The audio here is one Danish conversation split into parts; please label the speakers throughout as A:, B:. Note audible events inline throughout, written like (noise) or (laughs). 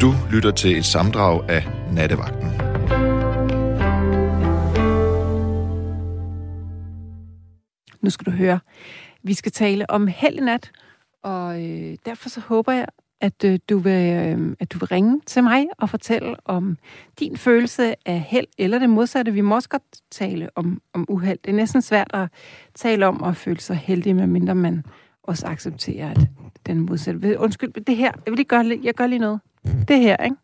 A: Du lytter til et samdrag af Nattevagten.
B: Nu skal du høre. Vi skal tale om held i nat, og øh, derfor så håber jeg, at øh, du vil øh, at du vil ringe til mig og fortælle om din følelse af held eller det modsatte. Vi må også godt tale om om uheld. Det er næsten svært at tale om at føle sig heldig, medmindre man også accepterer at den modsatte. Undskyld, det her, jeg vil lige gøre, jeg gør lige noget. Det her, ikke?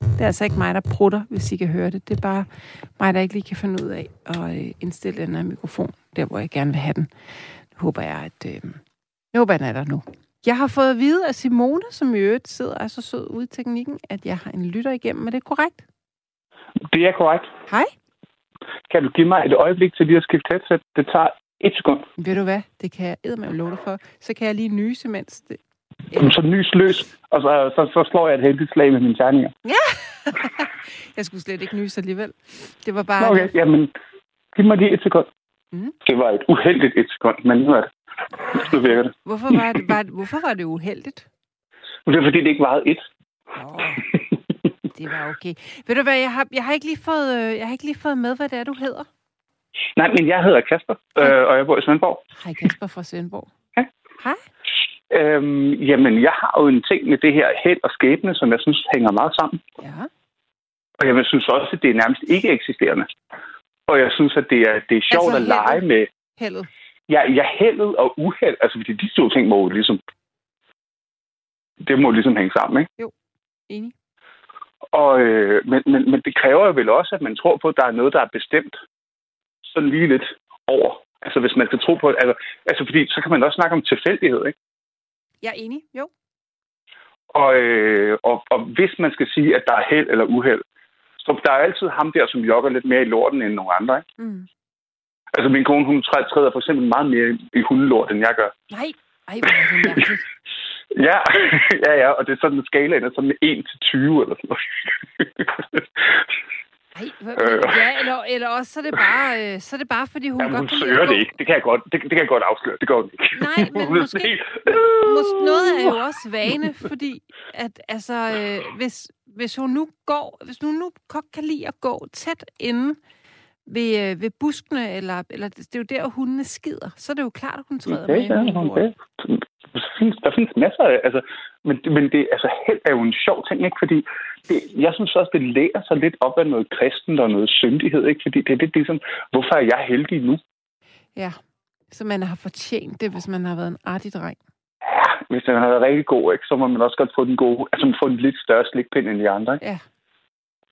B: Det er altså ikke mig, der prutter, hvis I kan høre det. Det er bare mig, der ikke lige kan finde ud af at øh, indstille den her mikrofon, der hvor jeg gerne vil have den. Nu håber jeg, at... Øh, jeg håber, den er der nu. Jeg har fået at vide af Simone, som i øvrigt sidder og så sød ude i teknikken, at jeg har en lytter igennem. Er det korrekt?
C: Det er korrekt.
B: Hej.
C: Kan du give mig et øjeblik til lige at skifte headset? Det tager et sekund.
B: Ved du hvad? Det kan jeg eddermame love dig for. Så kan jeg lige nyse, mens det...
C: Så nys løs, og så, så, så slår jeg et heldigt slag med mine terninger. (laughs)
B: Jeg skulle slet ikke nyse alligevel. Det var bare...
C: Okay, jamen, giv mig lige et sekund.
B: Mhm.
C: Det var et uheldigt et sekund, men nu er det. Nu virker det.
B: Hvorfor var det, var, hvorfor var det uheldigt?
C: Det er fordi, det ikke varede et.
B: Nå, det var okay. Ved du hvad, jeg har, jeg har, ikke, lige fået, øh, jeg har ikke lige fået med, hvad det er, du hedder.
C: Nej, men jeg hedder Kasper, øh, og jeg bor i Svendborg.
B: Hej Kasper fra Svendborg.
C: Hej.
B: Hej.
C: Øhm, jamen, jeg har jo en ting med det her held og skæbne, som jeg synes hænger meget sammen.
B: Ja.
C: Og jeg synes også, at det er nærmest ikke eksisterende. Og jeg synes, at det er, det er sjovt
B: Altså
C: at lege
B: heldet.
C: med...
B: Heldet.
C: Ja, ja, heldet og uheld. Altså, fordi de to ting må jo ligesom... Det må ligesom hænge sammen, ikke?
B: Enig.
C: Og, øh, men, men, men det kræver jo vel også, at man tror på, at der er noget, der er bestemt sådan lige lidt over. Altså, hvis man skal tro på... Altså, altså fordi så kan man også snakke om tilfældighed, ikke?
B: Jeg er enig, jo.
C: Og, øh, og, og hvis man skal sige, at der er held eller uheld, så der er altid ham der, som jogger lidt mere i lorten end nogle andre, ikke?
B: Mm.
C: Altså, min kone, hun træ- træder for eksempel meget mere i- hundelort, end jeg gør.
B: Nej, ej, hvor er det mærkeligt. (laughs)
C: Ja, (laughs) ja, ja, og det er sådan en skala, der er sådan 1 til 20 eller sådan noget. (laughs)
B: Ej,
C: Øh.
B: ja, eller, eller også så er det bare, øh, så er det bare fordi hun
C: Jamen, hun
B: godt lide
C: søger det
B: gå-
C: ikke. Det kan jeg godt, det, det kan jeg godt afsløre. Det går hun ikke.
B: Nej, (laughs) men
C: Hun
B: måske-
C: helt-
B: Mås- noget er jo også vane, fordi at altså, øh, hvis, hvis hun nu går, hvis hun nu godt kan lide at gå tæt inde ved, øh, ved buskene, eller, eller det er jo der, hundene skider, så er det jo klart, at hun træder
C: Ja,
B: med.
C: ja, okay. (laughs) Der findes, der findes masser af... Altså, men, men det, altså, held er jo en sjov ting, ikke? Fordi det, jeg synes også, det lærer sig lidt op af noget kristent og noget syndighed, ikke? Fordi det er lidt ligesom, hvorfor er jeg heldig nu?
B: Ja, så man har fortjent det, hvis man har været en artig dreng.
C: Ja, hvis den har været rigtig god, ikke? Så må man også godt få den gode... Altså, få en lidt større slikpind end de andre, ikke?
B: Ja.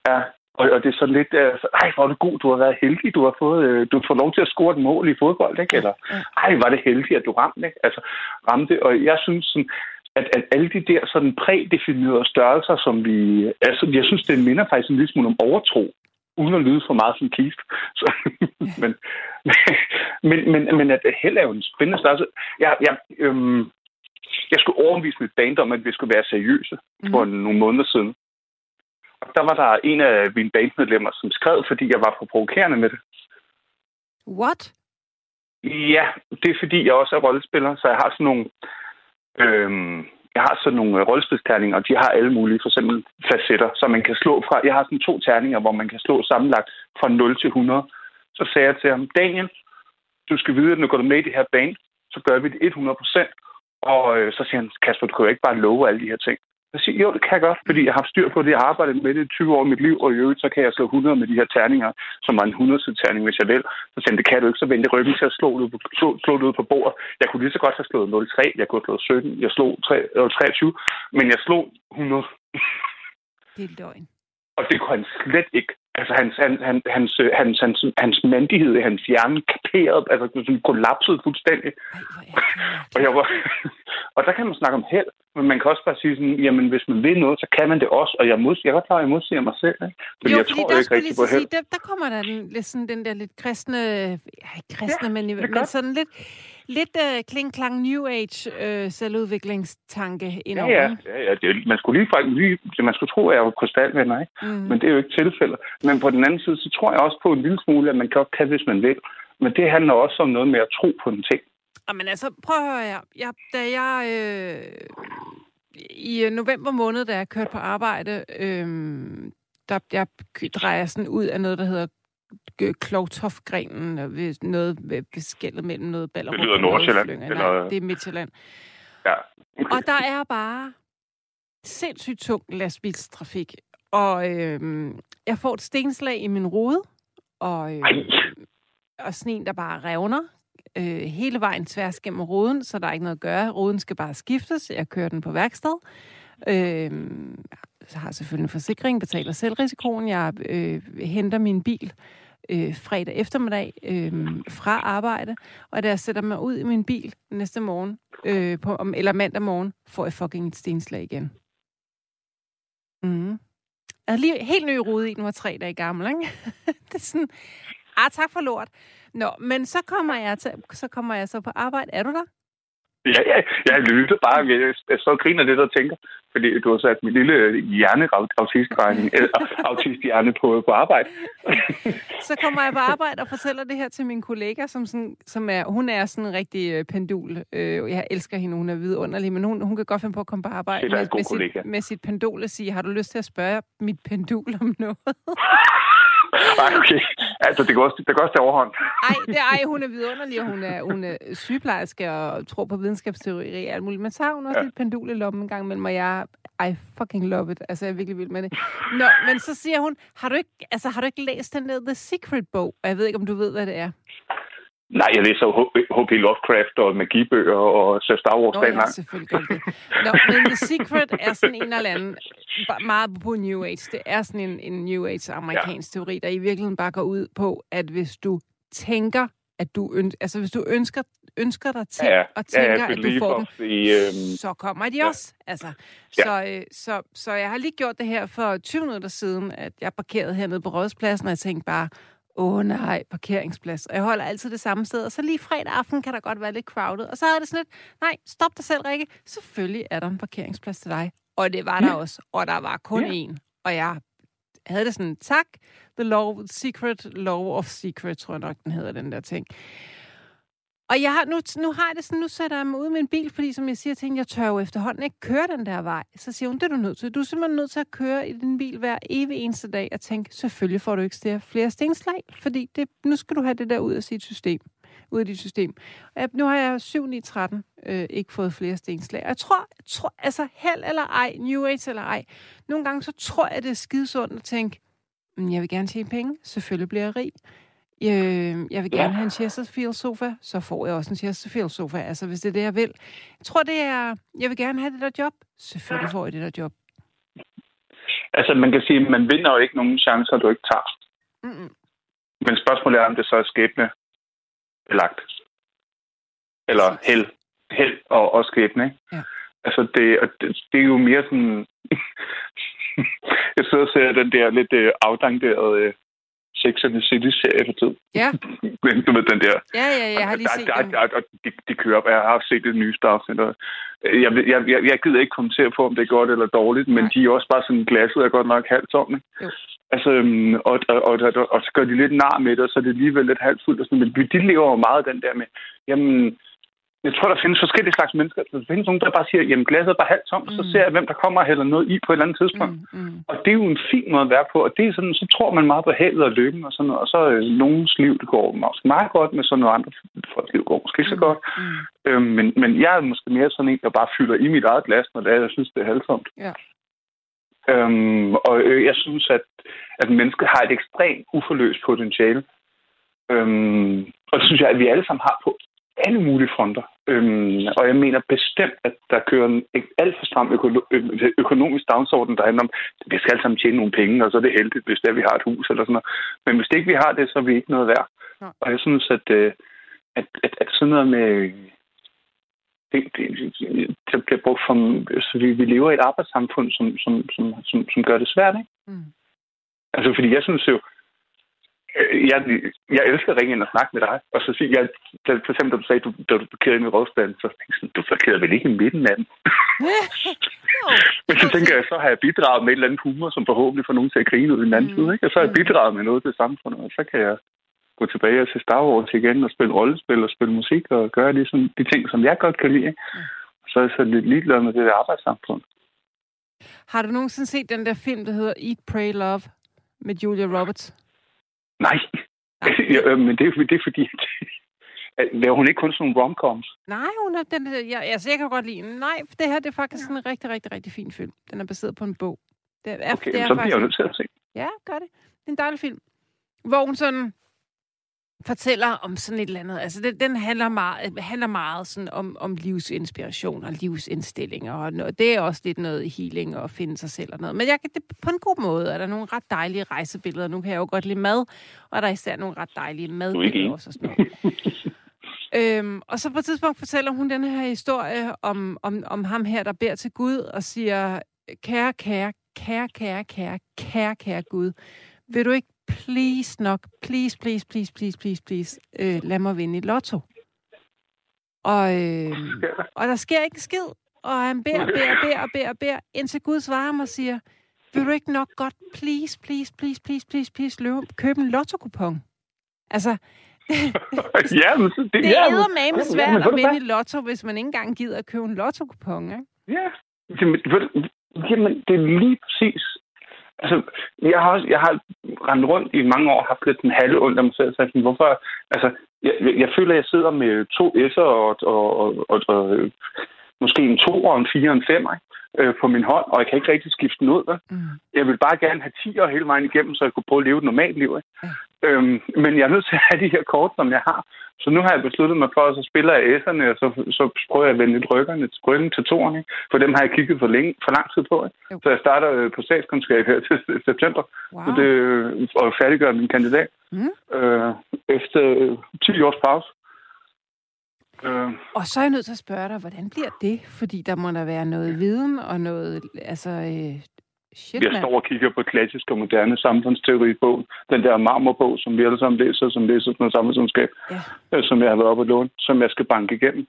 C: Ja, og, og det er sådan lidt... Øh, så, ej, hvor er du god, du har været heldig, du har fået... Øh, du får lov til at score et mål i fodbold, ikke? Eller, ej, var det heldigt, at du ramte, ikke? Altså, ramte, og jeg synes sådan, at, at alle de der sådan prædefinerede størrelser, som vi... Altså, jeg synes, det minder faktisk en lille smule om overtro, uden at lyde for meget som kift. (laughs) Så, men, (laughs) men, men, men at held er jo en spændende størrelse. Jeg, jeg, øhm, jeg skulle overbevise mit band om, at vi skulle være seriøse for
B: Mhm.
C: nogle måneder siden. Der var der en af mine bandmedlemmer, som skrev, fordi jeg var for provokerende med det.
B: What?
C: Ja, det er fordi, jeg også er rollespiller, så jeg har sådan nogle... Øhm, jeg har sådan nogle øh, rollespilsterninger, og de har alle mulige, for eksempel facetter, så man kan slå fra... Jeg har sådan to terninger, hvor man kan slå sammenlagt fra 0 til 100. Så sagde jeg til ham, Daniel, du skal vide, at når du går med i det her band, så gør vi det 100 procent. Og øh, så siger han, Kasper, du kan jo ikke bare love alle de her ting. Jeg siger, jo, det kan jeg godt, fordi jeg har styr på det. Jeg har arbejdet med det i 20 år i mit liv, og i øvrigt, så kan jeg slå 100 med de her terninger, som var en 100-terning, hvis jeg vil. Så sagde det kan du ikke, så vendte ryggen til at slå det, slå, slå det ud på bordet. Jeg kunne lige så godt have slået 0,3, jeg kunne have slået 17, jeg slog 3, øh, 23, men jeg slog 100.
B: Det er løgn.
C: Og det kunne han slet ikke. Altså, hans, han, han, hans, øh, hans, hans, hans mandighed hans hjerne kaperede, altså sådan kollapsede fuldstændig.
B: Ej.
C: Og, jeg var, (laughs) og der kan man snakke om held, men man kan også bare sige sådan, jamen hvis man vil noget, så kan man det også. Og jeg, mod, jeg er godt klar, at jeg modsiger mig selv. Ikke? Fordi
B: jo,
C: jeg
B: fordi
C: tror
B: der
C: ikke rigtig på held.
B: der, der kommer der den, lidt sådan, den der lidt kristne, ja, ikke kristne,
C: Ja,
B: men,
C: det
B: men
C: godt.
B: sådan lidt, lidt uh, kling-klang New Age uh, selvudviklingstanke
C: Ja,
B: indover.
C: ja, ja, ja det, er- man skulle lige faktisk lige, man skulle tro, at jeg var krystalvenner, ikke?
B: Mm.
C: Men det er jo ikke tilfældet. Men på den anden side, så tror jeg også på en lille smule, at man godt kan, hvis man vil. Men det handler også om noget med at tro på en ting.
B: Men altså, prøv at høre her. Jeg, da jeg... Øh, i november måned, da jeg kørte på arbejde, øhm, der jeg drejer sådan ud af noget, der hedder Klovtofgrenen, noget ved skældet mellem noget Ballerup
C: Det lyder Nordsjælland. Eller...
B: Nej, det er Midtjylland.
C: Ja.
B: Okay. Og der er bare sindssygt tung lastbilstrafik. Og øhm, jeg får et stenslag i min rode, og, øh, og sådan en, der bare revner øh, hele vejen tværs gennem roden, så der er ikke noget at gøre. Roden skal bare skiftes. Jeg kører den på værksted. Øh, så har jeg selvfølgelig en forsikring, betaler selv risikoen. Jeg øh, henter min bil øh, fredag eftermiddag øh, fra arbejde, og da jeg sætter mig ud i min bil næste morgen, øh, på, om, eller mandag morgen, får jeg fucking et stenslag igen. Mm. Jeg havde lige helt ny rude i, den var tre dage gammel, ikke? (laughs) det er sådan, ah, tak for lort. Nå, men så kommer jeg, til, så kommer jeg så på arbejde. Er du der?
C: Ja, ja, jeg lytter bare. Jeg, jeg så og griner lidt og tænker, fordi du har sat min lille hjerneautistregning, (laughs) eller autisthjerne på, på arbejde. (laughs)
B: så kommer jeg på arbejde og fortæller det her til min kollega, som, sådan, som er, hun er sådan en rigtig øh, pendul. Øh, jeg elsker hende, hun er vidunderlig, men hun, hun kan godt finde på at komme på arbejde
C: med,
B: med, sit, med sit pendul og sige, har du lyst til at spørge mit pendul om noget? (laughs) (laughs)
C: Nej, okay. Altså, det går også, det går også til overhånd. (laughs)
B: Ej, det, ej, hun er vidunderlig, og hun er, hun er sygeplejerske og tror på videnskabsteori og alt muligt. Men så har hun også ja. lidt pendul i lommen en gang mellem, og jeg I fucking love it. Altså, jeg er virkelig vild med det. Nå, men så siger hun, har du ikke, altså, har du ikke læst den der The Secret-bog? Og jeg ved ikke, om du ved, hvad det er.
C: Nej, jeg læser H.P. Lovecraft og magibøger og så Star Wars.
B: Nå, ja, selvfølgelig gør det. Nå, men The Secret er sådan en eller anden, meget på New Age, det er sådan en, en New Age amerikansk ja. teori, der i virkeligheden bare går ud på, at hvis du tænker, at du ønsker, altså hvis du ønsker, ønsker dig til ja, og tænker, ja, at du får dem, i, øhm, så kommer de ja. også. Altså, ja. så, øh, så, så jeg har lige gjort det her for 20 minutter siden, at jeg parkerede hernede på Rådspladsen, og jeg tænkte bare, åh oh, nej, parkeringsplads. Og jeg holder altid det samme sted. Og så lige fredag aften kan der godt være lidt crowded. Og så havde det sådan lidt, nej, stop dig selv, Rikke. Selvfølgelig er der en parkeringsplads til dig. Og det var der ja. også. Og der var kun ja. én. Og jeg havde det sådan, tak, The Law, Secret Law of Secret, tror jeg nok, den hedder, den der ting. Og jeg har, nu, nu har jeg det sådan, nu sætter jeg mig ud med en bil, fordi som jeg siger til hende, jeg tør jo efterhånden ikke køre den der vej. Så siger hun, det er du nødt til. Du er simpelthen nødt til at køre i din bil hver evig eneste dag og tænke, selvfølgelig får du ikke flere stenslag, fordi det, nu skal du have det der ud af sit system. Ud af dit system. Og nu har jeg 7 9 13 øh, ikke fået flere stenslag. Og jeg tror, jeg tror, altså held eller ej, New Age eller ej, nogle gange så tror jeg, det er skidesundt at tænke, mm, jeg vil gerne tjene penge, selvfølgelig bliver jeg rig. Øh, jeg vil gerne ja. have en Chesterfield-sofa, så får jeg også en Chesterfield-sofa, altså hvis det er det, jeg vil. Jeg tror, det er, jeg vil gerne have det der job. Selvfølgelig får jeg det der job.
C: Altså, man kan sige, at man vinder jo ikke nogen chancer, du ikke tager. Mm-mm. Men spørgsmålet er, om det så er skæbne belagt. Eller held, held og, og skæbne, ikke? Ja. Altså, det, det, det er jo mere sådan... (laughs) jeg sidder og ser den der lidt øh, afdangerede Sex and the City-serie for tid.
B: Ja. (laughs)
C: Men du ved, den der...
B: Ja, ja, jeg har lige
C: der,
B: set
C: der, der, der, de, de kører op. Jeg har set det nye afsnit. Jeg, jeg, jeg, jeg gider ikke kommentere på, om det er godt eller dårligt, men Nej. de er også bare sådan, glasset er godt nok halvt tom. Jo. Altså, øhm, og, og, og, og, og, så gør de lidt nar med det, og så er det alligevel lidt halvt fuldt. Og sådan, men de lever jo meget den der med, jamen, jeg tror, der findes forskellige slags mennesker. Der findes nogen, der bare siger, jamen glasset er bare halvt tomt, mm. så ser jeg, hvem der kommer og hælder noget i på et eller andet tidspunkt. Mm, mm. Og det er jo en fin måde at være på, og det er sådan, så tror man meget på havet og lykken og sådan noget, og så øh, nogens liv, det går måske meget godt, med sådan noget andre folks liv går måske ikke så mm, godt. Mm. Øhm, men, men jeg er måske mere sådan en, der bare fylder i mit eget glas, når det er, jeg synes, det er halvtomt. Ja. Øhm, og øh, jeg synes, at, at mennesket har et ekstremt uforløst potentiale. Øhm, og det synes jeg, at vi alle sammen har på alle mulige fronter. Øhm, og jeg mener bestemt, at der kører en alt for stram øko- økonomisk dagsorden, der handler om, at vi skal alle sammen tjene nogle penge, og så er det heldigt, hvis det er, vi har et hus eller sådan noget. Men hvis det ikke vi har det, så er vi ikke noget værd. Ja. Og jeg synes, at, øh, at, at, at sådan noget med... Det, det, det bliver brugt for... Så vi, vi lever i et arbejdssamfund, som, som, som, som, som gør det svært, ikke? Mm. Altså, fordi jeg synes jo, jeg, jeg elsker at ringe ind og snakke med dig. Og så sige, jeg, for eksempel, da du sagde, du, da du parkerede ind i rådspladsen, så tænkte jeg sådan, du parkerede vel ikke i midten af den? (laughs) Men så tænker jeg, så har jeg bidraget med et eller andet humor, som forhåbentlig får nogen til at grine ud i den anden mm. side. Ikke? Og så har jeg mm. bidraget med noget til samfundet, og så kan jeg gå tilbage og se Star Wars igen og spille rollespil og spille musik og gøre de, sådan, de ting, som jeg godt kan lide. Ikke? Så er jeg så lidt ligeglad med det der arbejdssamfund.
B: Har du nogensinde set den der film, der hedder Eat, Pray, Love med Julia Roberts?
C: Nej. (laughs) ja, øh, men det er, det er fordi, laver hun ikke kun sådan nogle romcoms?
B: Nej, hun er den, jeg, altså, jeg kan godt lide den. Nej, det her det er faktisk ja. en rigtig, rigtig, rigtig fin film. Den er baseret på en bog.
C: Det er, okay, det er så bliver jeg nødt til at se.
B: Ja, gør det. Det er en dejlig film. Hvor hun sådan fortæller om sådan et eller andet. Altså, den, den handler meget, handler meget sådan om, om livsinspiration og livsindstilling, og noget, det er også lidt noget healing og finde sig selv og noget. Men jeg, det, på en god måde er der nogle ret dejlige rejsebilleder. Nu kan jeg jo godt lide mad, og der er især nogle ret dejlige madbilleder også. Og sådan noget. (laughs) øhm, og så på et tidspunkt fortæller hun den her historie om, om, om ham her, der beder til Gud og siger, kære, kære, kære, kære, kære, kære, kære Gud, vil du ikke please nok, please, please, please, please, please, please, øh, lad mig vinde i lotto. Og, øh, (laughs) og der sker ikke skid, og han beder, beder, beder, beder, beder, indtil Gud svarer ham og siger, vil du ikke nok godt, please, please, please, please, please, please, løbe, købe en lotto-kupon? Altså, (laughs)
C: ja, men det,
B: det er ja, med svært at vinde i lotto, hvis man ikke engang gider at købe en lotto-kupon, ikke?
C: Ja, jamen, jamen, det er lige præcis Altså, jeg har, også, jeg har rendt rundt i mange år og haft lidt en halve ondt af mig selv. Så sådan, hvorfor? Altså, jeg, jeg føler, at jeg sidder med to S'er og, og, og, og, og øh, måske en to og en fire og en fem Ikke? Øh, på min hånd, og jeg kan ikke rigtig skifte den ud. Mm. Jeg vil bare gerne have 10 år hele vejen igennem, så jeg kunne prøve at leve et normalt liv. Ikke? Mm. Øhm, men jeg er nødt til at have de her kort, som jeg har. Så nu har jeg besluttet mig for, at så spiller jeg S'erne, og så, så prøver jeg at vende lidt rykkerne ryggen til toerne. For dem har jeg kigget for, længe, for lang tid på. Ikke? Så jeg starter øh, på statskundskab her til september, wow. så det, og færdiggør min kandidat mm. øh, efter 10 års pause.
B: Øh. Og så er jeg nødt til at spørge dig, hvordan bliver det? Fordi der må der være noget viden og noget, altså, øh, shit,
C: Jeg står og kigger på klassisk og moderne samfundsteori-bog. Den der marmorbog, som vi alle sammen læser, som læser sådan noget samfundsundskab, ja. øh, som jeg har været oppe og låne, som jeg skal banke igennem.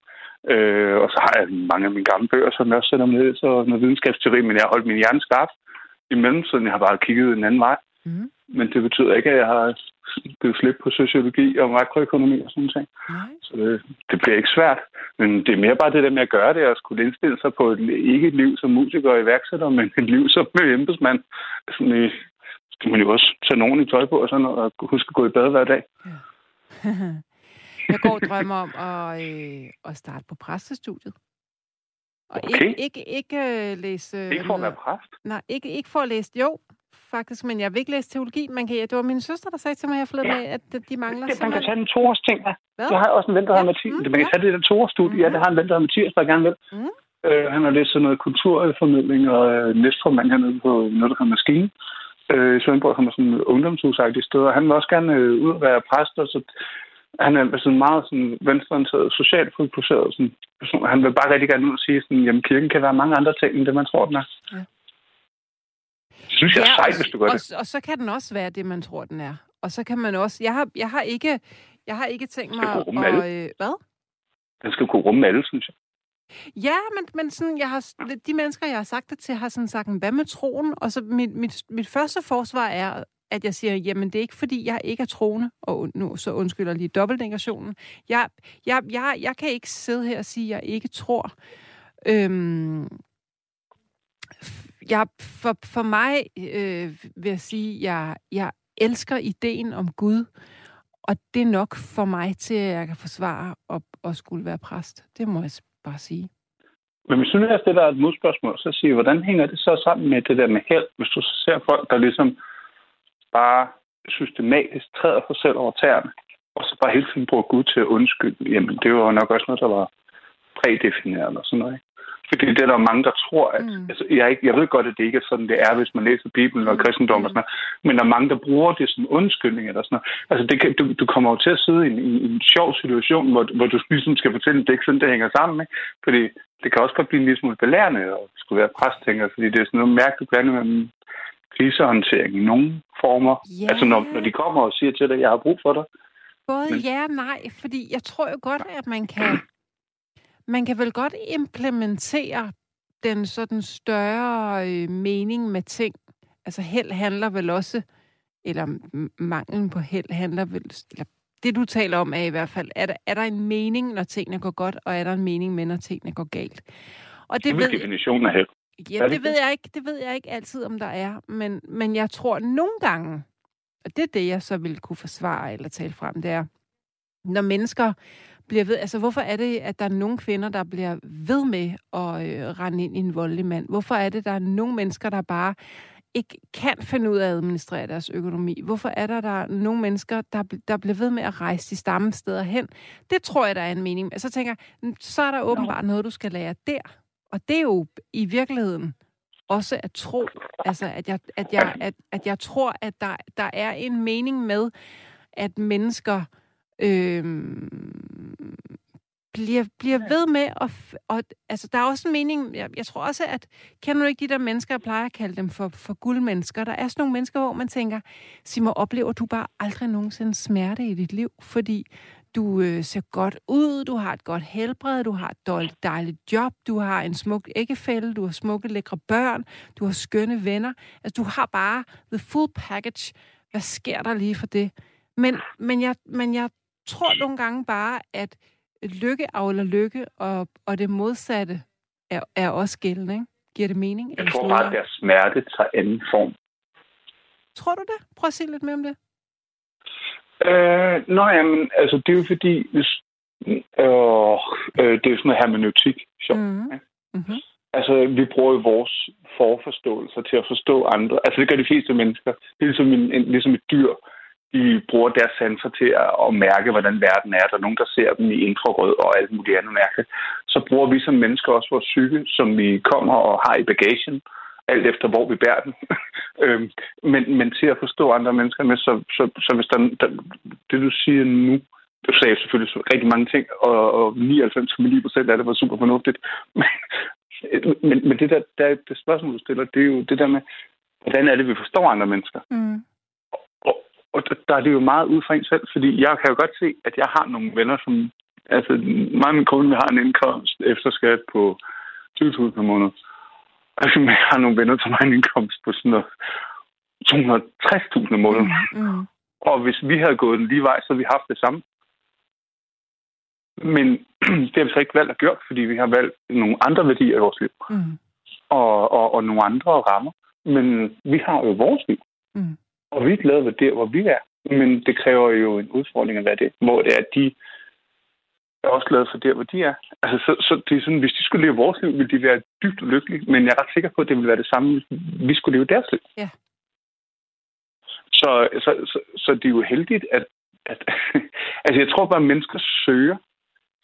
C: Øh, og så har jeg mange af mine gamle bøger, som jeg også sætter med, så noget videnskabsteori, men jeg har holdt min hjerne skarp. I mellemtiden, jeg har bare kigget en anden vej. Mm. Men det betyder ikke, at jeg har givet slip på sociologi og makroøkonomi og sådan noget. Så det, det bliver ikke svært. Men det er mere bare det der med at gøre det, og skulle indstille sig på et, ikke et liv som musiker og iværksætter, men et liv som embedsmand. Sådan, skal man jo også tage nogen i tøj på og sådan og huske at gå i bad hver dag. Ja. (laughs)
B: jeg går og drømmer om at, øh, at starte på præstestudiet.
C: Og okay.
B: ikke, ikke, ikke uh, læse...
C: Ikke for at være præst?
B: Nej, ikke, ikke for at læse... Jo, faktisk, men jeg vil ikke læse teologi. Man kan, det var min søster, der sagde til mig her forleden ja. at de mangler
C: det, Man kan tage den toårs ting, ja. Hvad? Jeg har også en ven, der ja. Mathias. Mm, man kan ja. tage det der toårs studie. Mm. Ja, det har en ven, der Mathias, der gerne vil. Mm. Uh, han har læst sådan noget kulturformidling og uh, næstformand hernede på noget, der hedder Maskine. Uh, I Svendborg har man sådan et ungdomshusagtigt sted, og han vil også gerne uh, ud og være præst, og så han er sådan meget sådan venstreorienteret, socialt fokuseret. Sådan, han vil bare rigtig gerne ud og sige, sådan, jamen kirken kan være mange andre ting, end det man tror, den er. Ja synes jeg ja, er sejt, hvis du gør
B: og,
C: det.
B: Og så kan den også være det, man tror, den er. Og så kan man også... Jeg har, jeg har ikke... Jeg har ikke tænkt mig at... Øh, hvad?
C: Den skal kunne rumme alle, synes jeg.
B: Ja, men, men sådan, jeg har, de mennesker, jeg har sagt det til, har sådan sagt, hvad med troen? Og så mit, mit, mit første forsvar er, at jeg siger, jamen det er ikke, fordi jeg ikke er troende, og nu så undskylder lige dobbeltnegationen. Jeg, jeg, jeg, jeg kan ikke sidde her og sige, at jeg ikke tror. Øhm, jeg, for, for mig øh, vil jeg sige, jeg, jeg elsker ideen om Gud, og det er nok for mig til, at jeg kan forsvare og, og skulle være præst. Det må jeg bare sige.
C: Men hvis du nu stiller et modspørgsmål, så siger hvordan hænger det så sammen med det der med held? Hvis du ser folk, der ligesom bare systematisk træder sig selv over tæerne, og så bare hele tiden bruger Gud til at undskylde, jamen det var nok også noget, der var prædefineret og sådan noget. Ikke? Fordi det er der mange, der tror, at... Mm. Altså, jeg, ikke, jeg ved godt, at det ikke er sådan, det er, hvis man læser Bibelen og kristendom mm. og sådan noget, men der er mange, der bruger det som undskyldning eller sådan noget. Altså, det kan, du, du kommer jo til at sidde i en, i en sjov situation, hvor, hvor du ligesom skal fortælle, at det ikke sådan, det hænger sammen. Ikke? Fordi det kan også godt blive en lille smule belærende at skulle være præst, tænker fordi det er sådan noget mærkeligt blandet mellem krisehåndtering i nogle former. Yeah. Altså, når, når de kommer og siger til dig, at jeg har brug for dig.
B: Både men... ja og nej, fordi jeg tror jo godt, at man kan man kan vel godt implementere den sådan større øh, mening med ting. Altså held handler vel også, eller manglen på held handler vel, eller det du taler om er i hvert fald, er der, er der en mening, når tingene går godt, og er der en mening med, når tingene går galt?
C: Og det, det ved, definitionen af held.
B: Ja, det ved jeg ikke. Det ved jeg ikke altid, om der er. Men, men jeg tror nogle gange, og det er det, jeg så vil kunne forsvare eller tale frem, det er, når mennesker bliver ved... Altså, hvorfor er det, at der er nogle kvinder, der bliver ved med at øh, rende ind i en voldelig mand? Hvorfor er det, at der er nogle mennesker, der bare ikke kan finde ud af at administrere deres økonomi? Hvorfor er der, der er nogle mennesker, der, der bliver ved med at rejse de stamme steder hen? Det tror jeg, der er en mening. Altså, så tænker jeg, så er der åbenbart noget, du skal lære der. Og det er jo i virkeligheden også at tro, altså at jeg, at jeg, at, at jeg tror, at der, der er en mening med, at mennesker øh, bliver, bliver ved med at... Og, altså, der er også en mening... Jeg, jeg tror også, at... Kender du ikke de der mennesker, jeg plejer at kalde dem for, for guldmennesker? Der er sådan nogle mennesker, hvor man tænker, Simon, oplever du bare aldrig nogensinde smerte i dit liv? Fordi du øh, ser godt ud, du har et godt helbred, du har et dårligt, dejligt job, du har en smuk æggefælde, du har smukke, lækre børn, du har skønne venner. Altså, du har bare the full package. Hvad sker der lige for det? Men, men, jeg, men jeg tror nogle gange bare, at lykke afler lykke, og, og det modsatte er, er også gældende, ikke? Giver det mening?
C: Jeg tror bare, at deres smerte tager anden form.
B: Tror du det? Prøv at sige lidt mere om det.
C: Øh, nå, jamen, altså, det er jo fordi, hvis, øh, øh, det er sådan noget hermeneutik, sjovt. Mm-hmm. Mm-hmm. Altså, vi bruger jo vores forforståelser til at forstå andre. Altså, det gør de fleste mennesker. Det er ligesom, en, en, ligesom et dyr. De bruger deres sanser til at, at mærke, hvordan verden er. Der er nogen, der ser dem i infrarød og alt muligt andet mærke. Så bruger vi som mennesker også vores psyke, som vi kommer og har i bagagen alt efter hvor vi bærer den. (laughs) øhm, men, men til at forstå andre mennesker med, så, så, så hvis der, der, det du siger nu, du sagde selvfølgelig rigtig mange ting, og, og 99,9 procent af det var super fornuftigt. Men, (laughs) men, men det der, der, det spørgsmål, du stiller, det er jo det der med, hvordan er det, vi forstår andre mennesker? Mm. Og, der er det jo meget ud fra en selv, fordi jeg kan jo godt se, at jeg har nogle venner, som... Altså, mig og min kone har en indkomst efter skat på 20.000 om måneden. Altså, jeg har nogle venner, som har en indkomst på sådan noget 260.000 om måneden. Mm, mm. Og hvis vi havde gået den lige vej, så havde vi haft det samme. Men (clears throat) det har vi så ikke valgt at gøre, fordi vi har valgt nogle andre værdier i vores liv. Mm. Og, og, og nogle andre rammer. Men vi har jo vores liv. Mm. Og vi er glade ved det, hvor vi er. Men det kræver jo en udfordring at være det. Hvor det er, at de er også glade for der, hvor de er. Altså, så, så det er sådan, hvis de skulle leve vores liv, ville de være dybt lykkelige. Men jeg er ret sikker på, at det ville være det samme, hvis vi skulle leve deres liv.
B: Ja.
C: Så, så, så, så det er jo heldigt, at, at (laughs) altså, jeg tror bare, at mennesker søger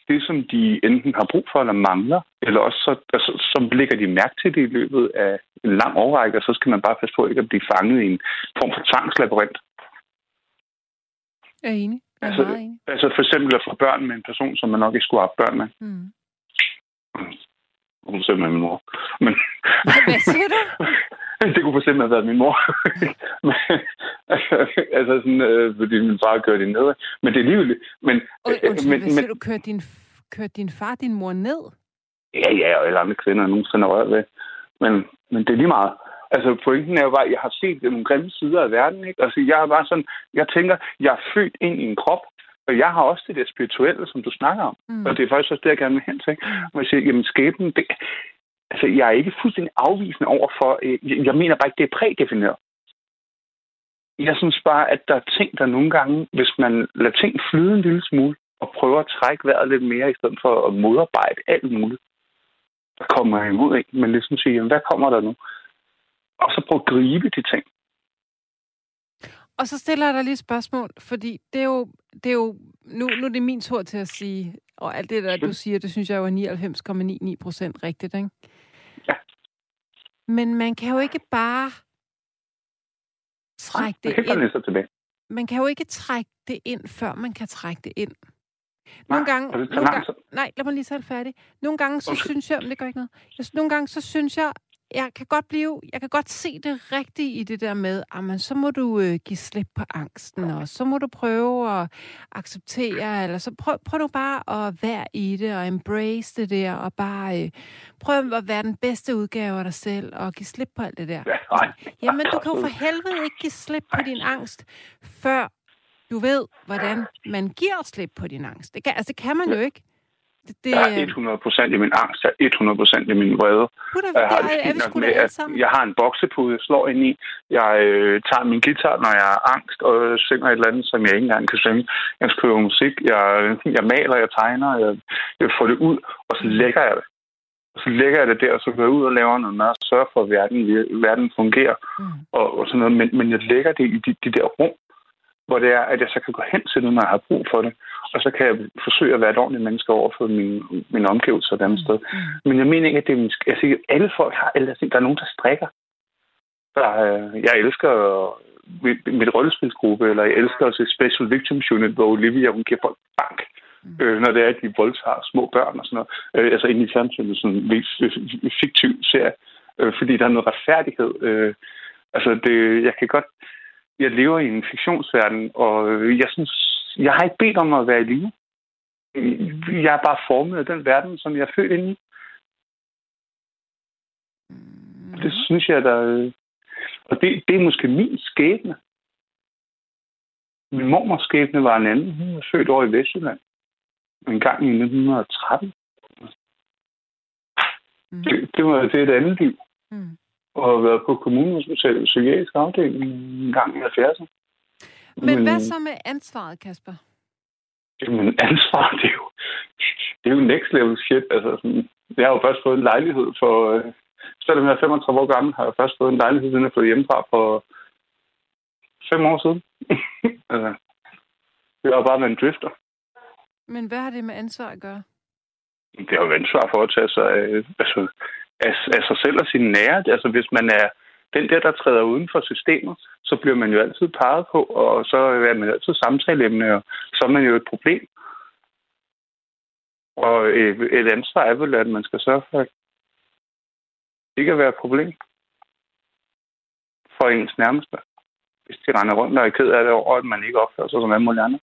C: det, som de enten har brug for eller mangler, eller også så, altså, så lægger de mærke til det i løbet af en lang årrække, og så skal man bare passe på ikke at blive fanget i en form for tvangslabyrint.
B: Jeg er enig. Jeg er
C: altså, altså for eksempel at få børn med en person, som man nok ikke skulle have børn med. Mm. Hun kunne med min mor. Men,
B: Hvad siger du? (laughs)
C: det kunne for eksempel have været min mor. (laughs) men, altså, altså sådan, øh, fordi min far kørte din ned. Men det er alligevel... Men,
B: øh, undskyld, men, siger du? Kørte din, kørte din far din mor ned?
C: Ja, ja, og alle andre kvinder, nogen har rørt ved. Men, men det er lige meget. Altså, pointen er jo bare, at jeg har set nogle grimme sider af verden, ikke? Altså, jeg er bare sådan, jeg tænker, jeg er født ind i en krop, og jeg har også det der spirituelle, som du snakker om. Mm. Og det er faktisk også det, jeg gerne vil hen til. Hvor jeg siger, jamen skæbnen, det, altså, jeg er ikke fuldstændig afvisende over for, øh, jeg, jeg mener bare ikke, det er prædefineret. Jeg synes bare, at der er ting, der nogle gange, hvis man lader ting flyde en lille smule, og prøver at trække vejret lidt mere, i stedet for at modarbejde alt muligt, der kommer imod ikke. Men ligesom sige, jamen, hvad kommer der nu? og så prøve at gribe de ting.
B: Og så stiller jeg dig lige et spørgsmål, fordi det er jo, det er jo nu, nu er det min tur til at sige, og alt det der, du siger, det synes jeg jo er 99,99 procent rigtigt, ikke?
C: Ja.
B: Men man kan jo ikke bare trække det
C: ind.
B: Man kan jo ikke trække det ind, før man kan trække det ind. Nogle
C: Nej,
B: gange, nogle gange, nej, lad mig lige tage færdig. Nogle gange, så synes jeg, det gør ikke noget. Nogle gange, så synes jeg, jeg kan godt blive, jeg kan godt se det rigtige i det der med, at så må du øh, give slip på angsten, og så må du prøve at acceptere, eller så prøv, prøv nu bare at være i det, og embrace det der, og bare øh, prøv at være den bedste udgave af dig selv, og give slip på alt det der.
C: Ja,
B: Jamen, du kan jo (laughs) for helvede ikke give slip på din angst, før du ved, hvordan man giver slip på din angst. Det kan, altså, det kan man jo ikke. Det, det,
C: Jeg er 100% i min angst, jeg er 100% i min vrede. Jeg har
B: det
C: fint nok med, at jeg har en boksepude, jeg slår ind i. Jeg øh, tager min guitar, når jeg er angst, og synger et eller andet, som jeg ikke engang kan synge. Jeg skriver musik, jeg, jeg maler, jeg tegner, jeg, jeg får det ud, og så lægger jeg det. Og så lægger jeg det der, og så går jeg ud og laver noget mad, og sørger for, at verden, verden fungerer.
B: Mm.
C: Og, og sådan noget. Men, men jeg lægger det i de, de der rum, hvor det er, at jeg så kan gå hen til det, når jeg har brug for det. Og så kan jeg forsøge at være et ordentligt menneske over for mine, mine omgivelser et andet sted.
B: Mm.
C: Men jeg mener ikke, at det er min... sk- Altså, alle folk har... Alle, der er nogen, der strikker. Der, øh, jeg elsker mit, mit rollespilsgruppe, eller jeg elsker at se Special Victims Unit, hvor Olivia, hun giver folk bank.
B: Mm.
C: Øh, når det er, at de voldtager små børn og sådan noget. Øh, altså ind i fjernsynet, sådan en vis- fiktiv serie. Øh, fordi der er noget retfærdighed. Øh, altså, det, jeg kan godt... Jeg lever i en fiktionsverden, og øh, jeg synes... Jeg har ikke bedt om at være i live. Jeg er bare formet af den verden, som jeg er født ind i.
B: Mm.
C: Det synes jeg, der... øh, Og det, det er måske min skæbne. Min mormors skæbne var en anden. Hun var født over i Vestjylland. En gang i 1913.
B: Mm.
C: Det, det var det et andet liv.
B: Mm.
C: Og har været på kommunehospitalet psykiatrisk afdeling en gang i 70'erne.
B: Men hvad så med ansvaret, Kasper?
C: Jamen, (laughs) ansvar, det er jo, det er jo next level shit. Altså, sådan, jeg har jo først fået en lejlighed for... Øh, selvom jeg er 35 år gammel, har jeg først fået en lejlighed, siden jeg flyttede hjemmefra for fem år siden. (laughs) altså, det har bare været en drifter.
B: Men hvad har det med ansvar at gøre?
C: Det har jo ansvar for at tage sig af, altså, af, af sig selv og sine nære. Altså, hvis man er den der, der træder uden for systemet, så bliver man jo altid peget på, og så er man altid samtaleemne, og så er man jo et problem. Og øh, et ansvar er vel, at man skal sørge for, at det ikke at være et problem for ens nærmeste. Hvis de render rundt og er ked af det over, at man ikke opfører sig som alle mulige andre.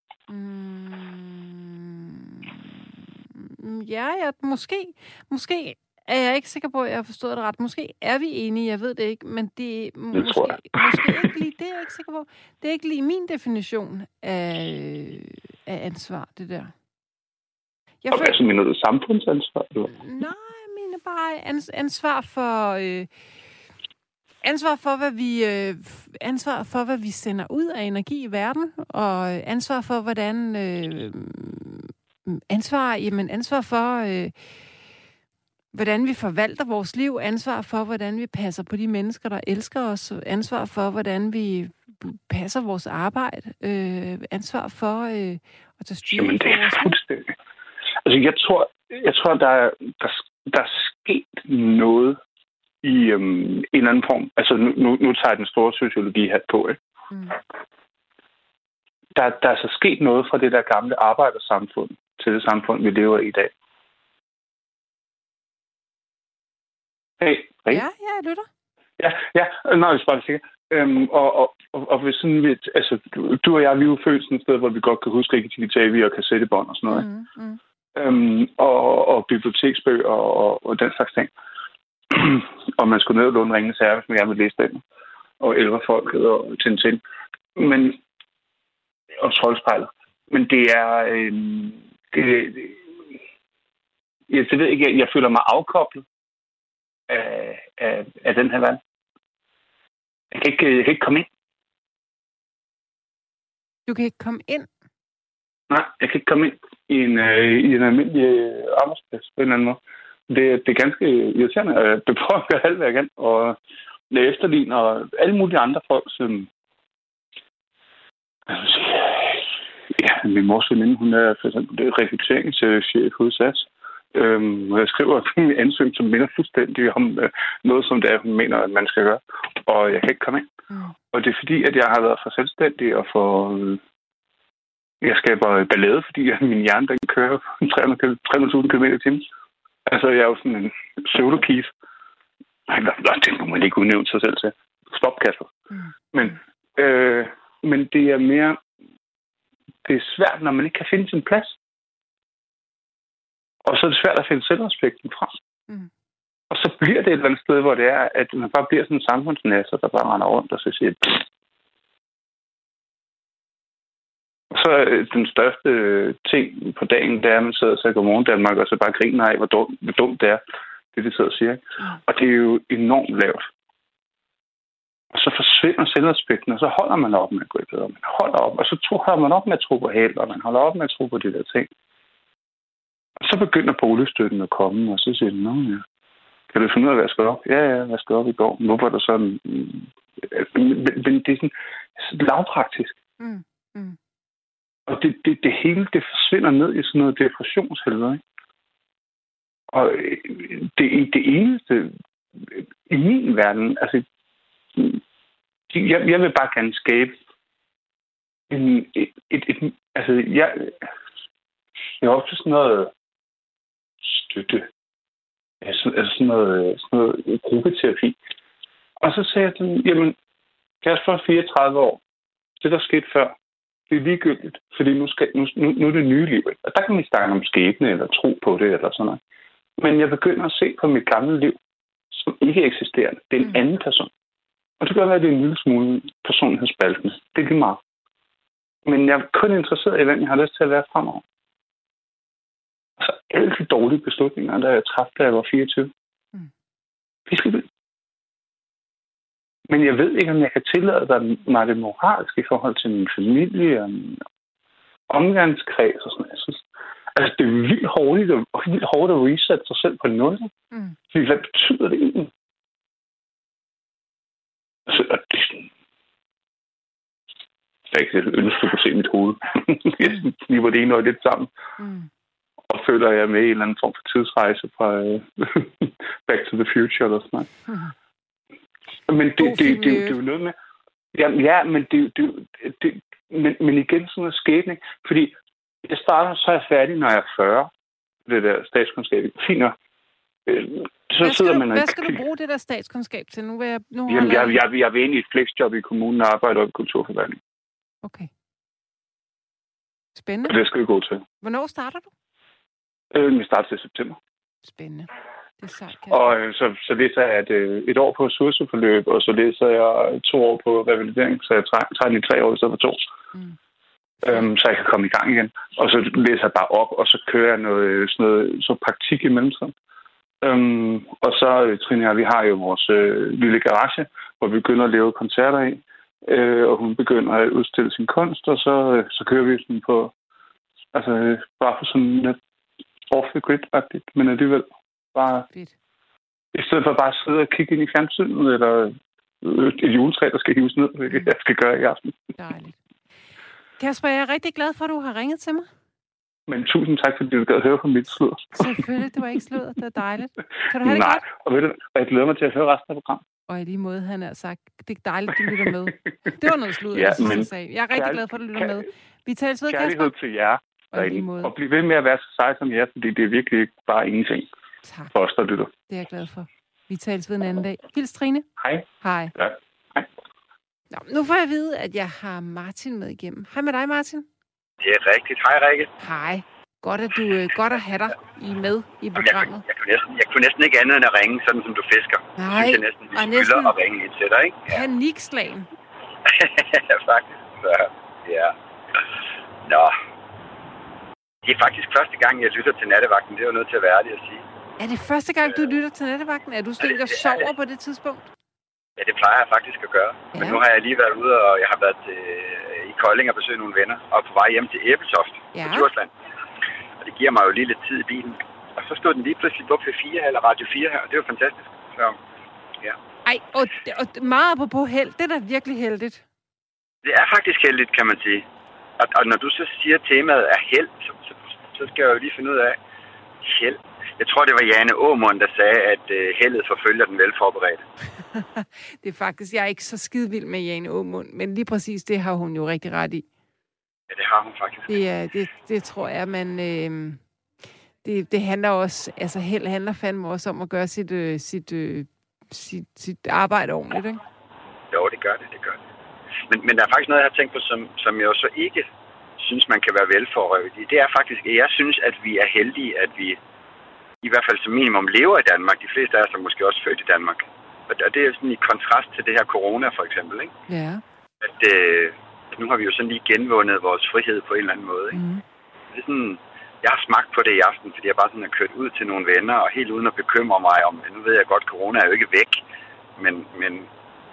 B: Mm, ja, ja, måske, måske er jeg ikke sikker på, at jeg har forstået det ret. Måske er vi enige, jeg ved det ikke, men det er måske,
C: tror jeg. (laughs)
B: måske ikke lige, det er jeg ikke sikker på. Det er ikke lige min definition af, af ansvar, det der. Jeg
C: Og hvad så mener du samfundsansvar? Eller?
B: Nej, jeg mener bare ans- ansvar for... Øh, ansvar for, hvad vi øh, ansvar for, hvad vi sender ud af energi i verden, og øh, ansvar for, hvordan... Øh, ansvar, jamen ansvar for... Øh, hvordan vi forvalter vores liv, ansvar for, hvordan vi passer på de mennesker, der elsker os, ansvar for, hvordan vi passer vores arbejde, øh, ansvar for øh, at tage styring
C: Jamen, det er fuldstændig. Altså, jeg tror, jeg tror der, er, der, der er sket noget i øhm, en eller anden form. Altså, nu, nu, nu tager jeg den store sociologi hat på, ikke?
B: Mm.
C: Der, der er så sket noget fra det der gamle arbejdersamfund til det samfund, vi lever i i dag. Hey, hey.
B: Ja, ja, jeg lytter.
C: Ja, ja, nej, jeg er bare sikker. Øhm, og, og, og, og hvis sådan lidt, altså, du, du og jeg, vi er jo født sådan et sted, hvor vi godt kan huske ikke tv og kassettebånd og sådan noget. Mm.
B: Mm.
C: Øhm, og, og biblioteksbøger og, og, og den slags ting. (clears throat) og man skulle ned og låne Ringens Herre, hvis man gerne ville læse den. Og Elverfolket og Tintin. Men, og Troldspejlet. Men det er... Øhm, det, det, jeg, det ved jeg ikke, jeg, jeg føler mig afkoblet af, af, af den her verden. Jeg kan, ikke, jeg kan ikke komme ind.
B: Du kan ikke komme ind.
C: Nej, jeg kan ikke komme ind i en, øh, i en almindelig øh, arbejdsplads på en eller anden måde. Det, det er ganske irriterende. Jeg prøver at gøre alt, hvad jeg kan. Og jeg efterligner alle mulige andre folk, som... Ja, min mors veninde, hun er for eksempel rekrutteringschef hos SAS. Og jeg skriver (laughs) en ansøgning, som minder fuldstændig om øh, noget, som det er, hun mener, at man skal gøre. Og jeg kan ikke komme ind.
B: Mm.
C: Og det er fordi, at jeg har været for selvstændig og for... Øh, jeg skaber ballade, fordi min hjerne, den kører 300.000 km i timen. Altså, jeg er jo sådan en pseudo-piece. Nej, det må man ikke udnævne sig selv til. Stop, Kasper.
B: Mm.
C: Men, øh, men det er mere... Det er svært, når man ikke kan finde sin plads. Og så er det svært at finde selvrespekten fra.
B: Mm.
C: Og så bliver det et eller andet sted, hvor det er, at man bare bliver sådan en samfundsnasser, der bare render rundt og så siger, "Pff." Så øh, den største øh, ting på dagen, det er, at man sidder og siger godmorgen Danmark, og så bare griner af, hvor dumt, hvor dumt det er, det de sidder og siger. Og det er jo enormt lavt. Og så forsvinder selvrespekten, og så holder man op med at gå i bedre. Man holder op, og så holder man op med at tro på held, og man holder op med at tro på de der ting. Og så begynder boligstøtten at komme, og så siger Nå, ja. kan du finde ud af, hvad jeg skal op? Ja, ja, hvad skal op i går? Hvorfor er der sådan... Men, men det er sådan lavpraktisk.
B: Mm. Mm.
C: Og det, det, det hele, det forsvinder ned i sådan noget depressionshelvede, ikke? Og øh, det, det eneste i min verden, altså, jeg, jeg vil bare gerne skabe en, et, et, et, altså, jeg, jeg har også sådan noget støtte, altså, altså sådan noget, sådan noget gruppeterapi. Og så sagde jeg til dem, jamen, Kasper 34 år, det der skete før, det er ligegyldigt, fordi nu, skal, nu, nu, nu er det nye liv. Og der kan vi snakke om skæbne, eller tro på det, eller sådan noget. Men jeg begynder at se på mit gamle liv, som ikke eksisterer. Det er en mm. anden person. Og det være, at det er en lille smule personlighedsspaltende. Det er lige meget. Men jeg er kun interesseret i, hvem jeg har lyst til at være fremover. Alle de dårlige beslutninger, der jeg træffede, da jeg var 24. Mm. Skal men jeg ved ikke, om jeg kan tillade mig det moralsk i forhold til min familie og min omgangskreds og sådan noget. Jeg synes, altså, det er vildt hårdt, og vildt hårdt at reset sig selv på nul. Mm. Fordi, hvad betyder det egentlig? Altså, det er sådan... Jeg ikke ønske, at kunne se mit hoved. (laughs) jeg sniver det ene og lidt sammen. Mm. Og føler, at jeg er med i en eller anden form for tidsrejse fra uh, (laughs) Back to the Future eller sådan noget. Mm. Men det, det, det, det, det er jo noget med... Ja, ja men, det, det, det, men, men igen sådan noget skæbning. Fordi jeg starter, så er jeg færdig, når jeg er 40. Det der statskundskab. Fint nok.
B: Øh, så hvad sidder man du, hvad skal du bruge det der statskundskab til? Nu vil jeg, nu
C: Jamen, jeg, jeg, jeg, jeg vil ind i et flexjob i kommunen og arbejde op i kulturforvaltning.
B: Okay. Spændende.
C: Og det skal vi gå til.
B: Hvornår starter du?
C: Øh, vi starter til september.
B: Spændende. Det er sejt,
C: og øh, så, så læser jeg et, øh, et år på ressourceforløb, og så læser jeg to år på revalidering, så jeg tager i tre år i stedet for to. Mm. Øhm, så jeg kan komme i gang igen. Og så læser jeg bare op, og så kører jeg noget, sådan noget så praktik i mellemtiden. Øhm, og så, øh, Trine vi har jo vores øh, lille garage, hvor vi begynder at lave koncerter i. Øh, og hun begynder at udstille sin kunst, og så, øh, så kører vi sådan på, altså bare for sådan lidt off the grid men alligevel Bare, Fedt. I stedet for bare at sidde og kigge ind i fjernsynet, eller et juletræ, der skal hives ned, hvilket mm. jeg skal gøre i aften.
B: Dejligt. Kasper, jeg er rigtig glad for, at du har ringet til mig.
C: Men tusind tak, fordi du gad høre på mit slud.
B: Selvfølgelig, det var ikke slud. Det er dejligt. Kan du have det
C: Nej, godt? og ved du, jeg glæder mig til at høre resten af programmet.
B: Og i lige måde, han har sagt, det er dejligt, du lytter med. Det var noget slud, ja, jeg synes, men, jeg sagde. Jeg er rigtig glad for, at du lytter med. Vi tales ved, Kasper.
C: Kærlighed til jer. Og, lige måde. og bliv ved med at være så sej som jer, fordi det er virkelig bare ingenting.
B: Tak.
C: For os, der lytter.
B: Det er jeg glad for. Vi tales ved en anden dag. Hils Trine.
C: Hej.
B: Hej.
C: Ja. Hej.
B: Nå, nu får jeg at vide, at jeg har Martin med igennem. Hej med dig, Martin.
D: Det er rigtigt. Hej, Rikke.
B: Hej. Godt at, du, øh, godt at have dig i med i programmet.
D: Jeg, jeg, kunne næsten, jeg kunne næsten ikke andet end at ringe, sådan som du fisker.
B: Nej, synes
D: jeg næsten, vi næsten... at ringe et til dig, ikke?
B: Ja. Panikslagen. (laughs)
D: ja, faktisk. Så, ja. Nå. Det er faktisk første gang, jeg lytter til nattevagten. Det er jo nødt til at være ærlig at sige.
B: Er det første gang, du lytter til nattevagten? Er du sådan der sover på det tidspunkt?
D: Ja, det plejer jeg faktisk at gøre. Ja. Men nu har jeg lige været ude, og jeg har været øh, i Kolding og besøgt nogle venner, og på vej hjem til Æbeltoft ja. på Djursland. Og det giver mig jo lige lidt tid i bilen. Og så stod den lige pludselig på P4 her, eller Radio 4 her, og det var fantastisk. Så, ja.
B: Ej, og, og meget på held. Det er da virkelig heldigt.
D: Det er faktisk heldigt, kan man sige. Og, og når du så siger, at temaet er held, så, så, så skal jeg jo lige finde ud af, held, jeg tror, det var Jane Aumund, der sagde, at øh, heldet forfølger den velforberedte. (laughs)
B: det er faktisk, jeg er ikke så skide vild med Jane Aumund, men lige præcis det har hun jo rigtig ret i.
D: Ja, det har hun faktisk.
B: Det, er, det, det tror jeg, man... Øh, det, det handler også... Altså, held handler fandme også om at gøre sit, øh, sit, øh, sit, sit arbejde ordentligt, ikke?
D: Jo, det gør det, det gør det. Men, men der er faktisk noget, jeg har tænkt på, som, som jeg så ikke synes, man kan være velforrøvet i. Det er faktisk, at jeg synes, at vi er heldige, at vi i hvert fald som minimum lever i Danmark. De fleste af os er måske også født i Danmark. Og det er sådan i kontrast til det her corona, for eksempel. Ikke?
B: Ja.
D: At, øh, nu har vi jo sådan lige genvundet vores frihed på en eller anden måde. Ikke? Mm. Det er sådan, jeg har smagt på det i aften, fordi jeg bare sådan har kørt ud til nogle venner, og helt uden at bekymre mig om, nu ved jeg godt, corona er jo ikke væk, men, men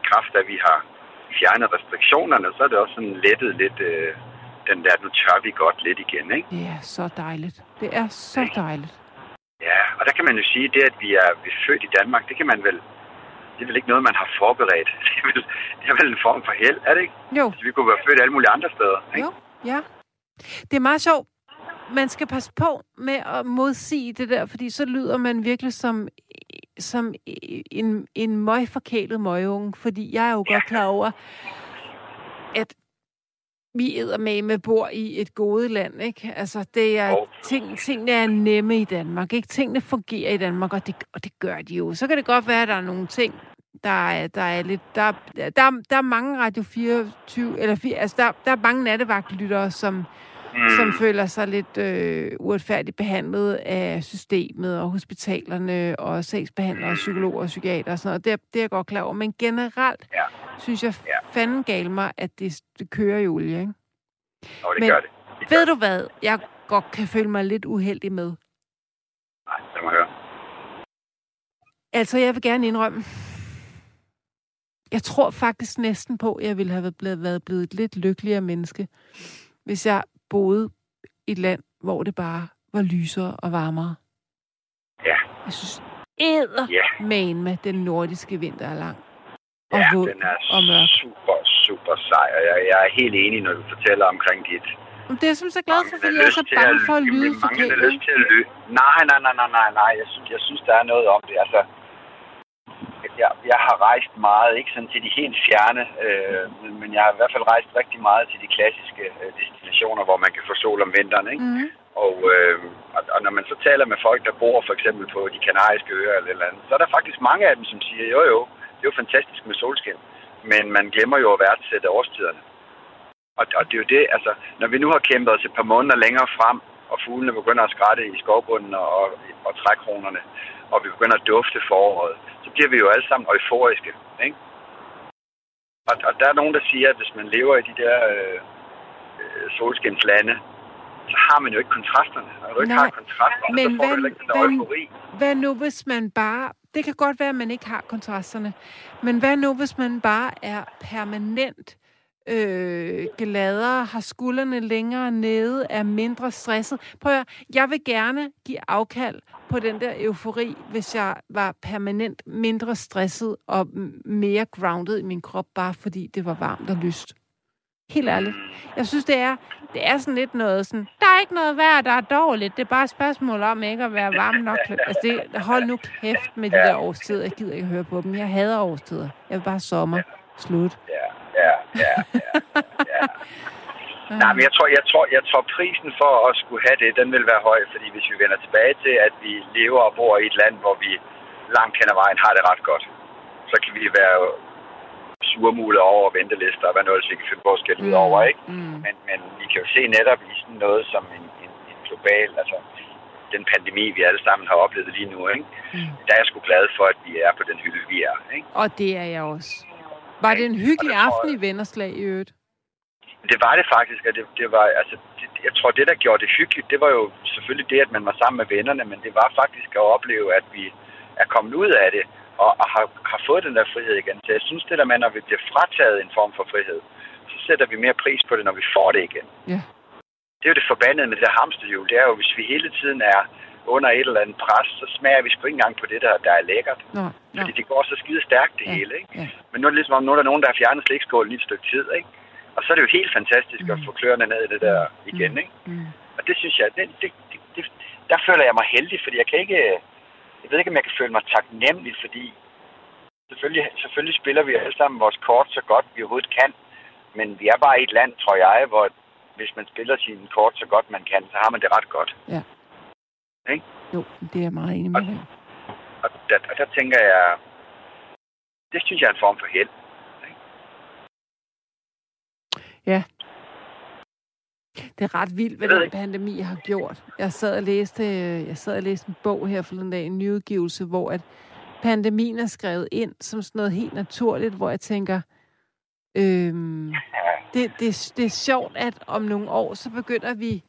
D: kraft af, at vi har fjernet restriktionerne, så er det også sådan lettet lidt øh, den der, nu tør vi godt lidt igen, ikke?
B: Det er så dejligt. Det er så dejligt.
D: Ja, og der kan man jo sige, det at vi er, vi er født i Danmark, det kan man vel det er vel ikke noget, man har forberedt. (laughs) Det er vel, det er vel en form for held, er det ikke?
B: Jo.
D: Så vi kunne være født alle mulige andre steder. Ikke?
B: Jo, ja. Det er meget sjovt. Man skal passe på med at modsige det der, fordi så lyder man virkelig som, som en, en møgforkælet møgunge, fordi jeg er jo ja. godt klar over, at vi med med bor i et gode land, ikke? Altså, det er, oh. ting, tingene er nemme i Danmark, ikke? Tingene fungerer i Danmark, og det, og det gør de jo. Så kan det godt være, at der er nogle ting, der er, der er lidt... Der, der, der er mange Radio 24... Eller, altså, der, der er mange nattevagtlyttere, som, mm. som føler sig lidt øh, uretfærdigt behandlet af systemet og hospitalerne og sagsbehandlere og psykologer og psykiater og sådan noget. Det, det er jeg godt klar over. Men generelt ja. synes jeg ja. fanden gal mig, at det, det kører i olie, ikke?
D: Nå, det Men, gør det. det
B: gør ved du hvad, jeg godt kan føle mig lidt uheldig med?
D: Nej, det må høre.
B: Altså, jeg vil gerne indrømme, jeg tror faktisk næsten på, at jeg ville have blevet, været blevet et lidt lykkeligere menneske, hvis jeg boede et land, hvor det bare var lysere og varmere.
D: Ja.
B: Jeg synes, æder ja. man med den nordiske vinter er lang.
D: Og ja, våd den er og mørk. super, super sej, og jeg, jeg er helt enig, når du fortæller omkring dit.
B: Men det er jeg så glad for, fordi jeg er så bange for at lyde.
D: Mange har lyst til at lyde. Nej, nej, nej, nej, nej, nej. Jeg synes, jeg synes, der er noget om det. Altså, jeg, jeg har rejst meget, ikke sådan til de helt fjerne, øh, men jeg har i hvert fald rejst rigtig meget til de klassiske øh, destinationer, hvor man kan få sol om vinteren. Ikke? Mm. Og, øh, og, og når man så taler med folk, der bor for eksempel på de kanariske øer eller, eller andet, så er der faktisk mange af dem, som siger, jo jo, det er jo fantastisk med solskin, men man glemmer jo at værdsætte årstiderne. Og, og det er jo det, altså, når vi nu har kæmpet os et par måneder længere frem, og fuglene begynder at skrætte i skovbunden og, og, og trækronerne, og vi begynder at dufte foråret, så bliver vi jo alle sammen euforiske. Ikke? Og, og der er nogen, der siger, at hvis man lever i de der øh, solskinslande, så har man jo ikke kontrasterne. Når du ikke har kontrasterne, men så får hvad, du ikke den der hvad, eufori.
B: Hvad nu, hvis man bare... Det kan godt være, at man ikke har kontrasterne. Men hvad nu, hvis man bare er permanent øh, gladere, har skuldrene længere nede, er mindre stresset. Prøv at jeg vil gerne give afkald på den der eufori, hvis jeg var permanent mindre stresset og mere grounded i min krop, bare fordi det var varmt og lyst. Helt ærligt. Jeg synes, det er, det er sådan lidt noget sådan, der er ikke noget værd, der er dårligt. Det er bare et spørgsmål om ikke at være varm nok. Altså, det, hold nu kæft med de der årstider. Jeg gider ikke høre på dem. Jeg hader årstider. Jeg vil bare sommer. Slut.
D: Ja, ja, ja, ja. ja. (laughs) Nej, men jeg tror, jeg, tror, jeg tror, prisen for at skulle have det, den vil være høj, fordi hvis vi vender tilbage til, at vi lever og bor i et land, hvor vi langt hen ad vejen har det ret godt, så kan vi være surmule over ventelister, og hvad noget, vi kan finde forskel ud over, ikke? Mm. Men, men vi kan jo se netop i sådan noget som en, en, en global, altså den pandemi, vi alle sammen har oplevet lige nu, ikke? Mm. Der er jeg sgu glad for, at vi er på den hylde, vi er, ikke?
B: Og det er jeg også. Var det en hyggelig aften i Vennerslag i øvrigt?
D: Det var det faktisk, og det, det var, altså, det, jeg tror, det, der gjorde det hyggeligt, det var jo selvfølgelig det, at man var sammen med vennerne, men det var faktisk at opleve, at vi er kommet ud af det, og, og har, har fået den der frihed igen. Så jeg synes, det der med, når vi bliver frataget en form for frihed, så sætter vi mere pris på det, når vi får det igen.
B: Ja.
D: Det er jo det forbandede med det der hamsterhjul. Det er jo, hvis vi hele tiden er under et eller andet pres, så smager vi sgu ikke engang på det, der, der er lækkert.
B: Nå,
D: nå. Fordi det går så skide stærkt, det ja, hele. Ikke? Ja. Men nu er det ligesom, nu er der nogen, der har fjernet slikskålen i et stykke tid. Ikke? Og så er det jo helt fantastisk mm. at få kløerne ned i det der mm. igen. Ikke? Mm. Og det synes jeg, det, det, det, det, der føler jeg mig heldig, fordi jeg kan ikke... Jeg ved ikke, om jeg kan føle mig taknemmelig, fordi selvfølgelig, selvfølgelig spiller vi alle sammen vores kort så godt, vi overhovedet kan. Men vi er bare i et land, tror jeg, hvor hvis man spiller sin kort så godt man kan, så har man det ret godt.
B: Ja.
D: Ikke?
B: Jo, det er jeg meget enig med
D: og, og, der, og der tænker jeg, det synes jeg er en form for held. Ikke?
B: Ja. Det er ret vildt, hvad den pandemi har gjort. Jeg sad og læste, jeg sad og læste en bog her forleden dag, en nyudgivelse, hvor at pandemien er skrevet ind som sådan noget helt naturligt, hvor jeg tænker, øhm, det, det, det er sjovt, at om nogle år, så begynder vi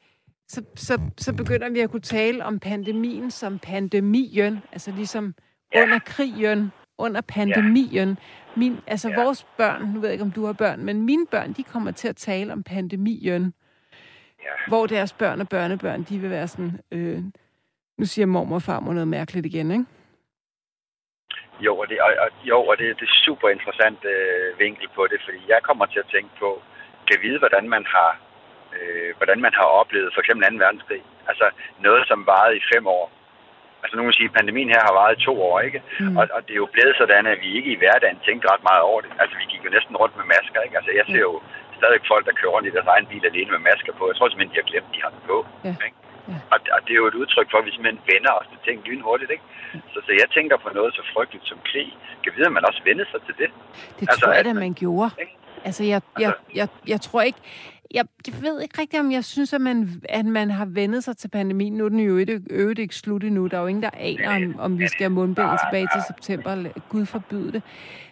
B: så, så, så begynder vi at kunne tale om pandemien som pandemien, altså ligesom ja. under krigen, under pandemien. Ja. Min, altså ja. vores børn, nu ved jeg ikke, om du har børn, men mine børn, de kommer til at tale om pandemien. Ja. Hvor deres børn og børnebørn, de vil være sådan, øh, nu siger mormor og farmor noget mærkeligt igen, ikke?
D: Jo, og det, og, og, jo, og det, det er super interessant øh, vinkel på det, fordi jeg kommer til at tænke på, kan vide, hvordan man har, øh, hvordan man har oplevet for eksempel 2. verdenskrig. Altså noget, som varede i fem år. Altså nu må sige, at pandemien her har varet i to år, ikke? Mm. Og, og det er jo blevet sådan, at vi ikke i hverdagen tænkte ret meget over det. Altså vi gik jo næsten rundt med masker, ikke? Altså jeg ser jo stadig folk, der kører rundt i deres egen bil alene med masker på. Jeg tror simpelthen, de har glemt, de har den på. Ja. Ikke? Ja. Og, og det er jo et udtryk for, at vi simpelthen vender os til ting lynhurtigt, ikke? Ja. Så, så jeg tænker på noget så frygteligt som krig. Kan vide, at man også vende sig til det?
B: Det altså, tror jeg, man, man gjorde. Ikke? Altså, jeg, jeg, altså- jeg, jeg tror ikke... Jeg, jeg ved ikke rigtigt, om jeg synes, at man, at man har vendet sig til pandemien. Nu er den jo ikke, øvrigt ikke slut endnu. Der er jo ingen, der aner, om, om vi skal have mundbind tilbage til september. Gud forbyde det.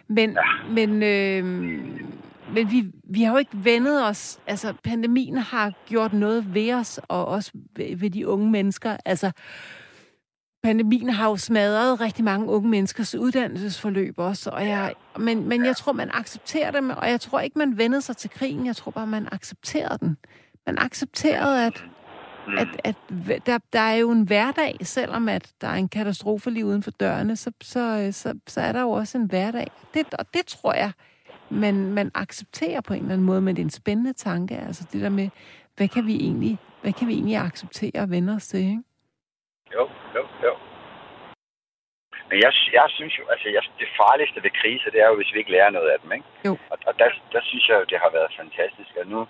B: Men, men, øh, men vi, vi har jo ikke vendet os. Altså, pandemien har gjort noget ved os, og også ved, ved de unge mennesker. Altså, pandemien har jo smadret rigtig mange unge menneskers uddannelsesforløb også, og jeg, men, men jeg tror, man accepterer det, og jeg tror ikke, man vendede sig til krigen. Jeg tror bare, man accepterede den. Man accepterede, at, at, at der, der er jo en hverdag, selvom at der er en katastrofe lige uden for dørene, så, så, så, så er der jo også en hverdag. Det, og det tror jeg, man, man accepterer på en eller anden måde, men det er en spændende tanke, altså det der med, hvad kan vi egentlig, hvad kan vi egentlig acceptere og vende os til, ikke?
D: Jo, jo, jo. Men jeg, jeg synes jo, altså jeg, det farligste ved kriser, det er jo, hvis vi ikke lærer noget af dem, ikke?
B: Jo.
D: Og, og der, der synes jeg jo, det har været fantastisk. Og nu,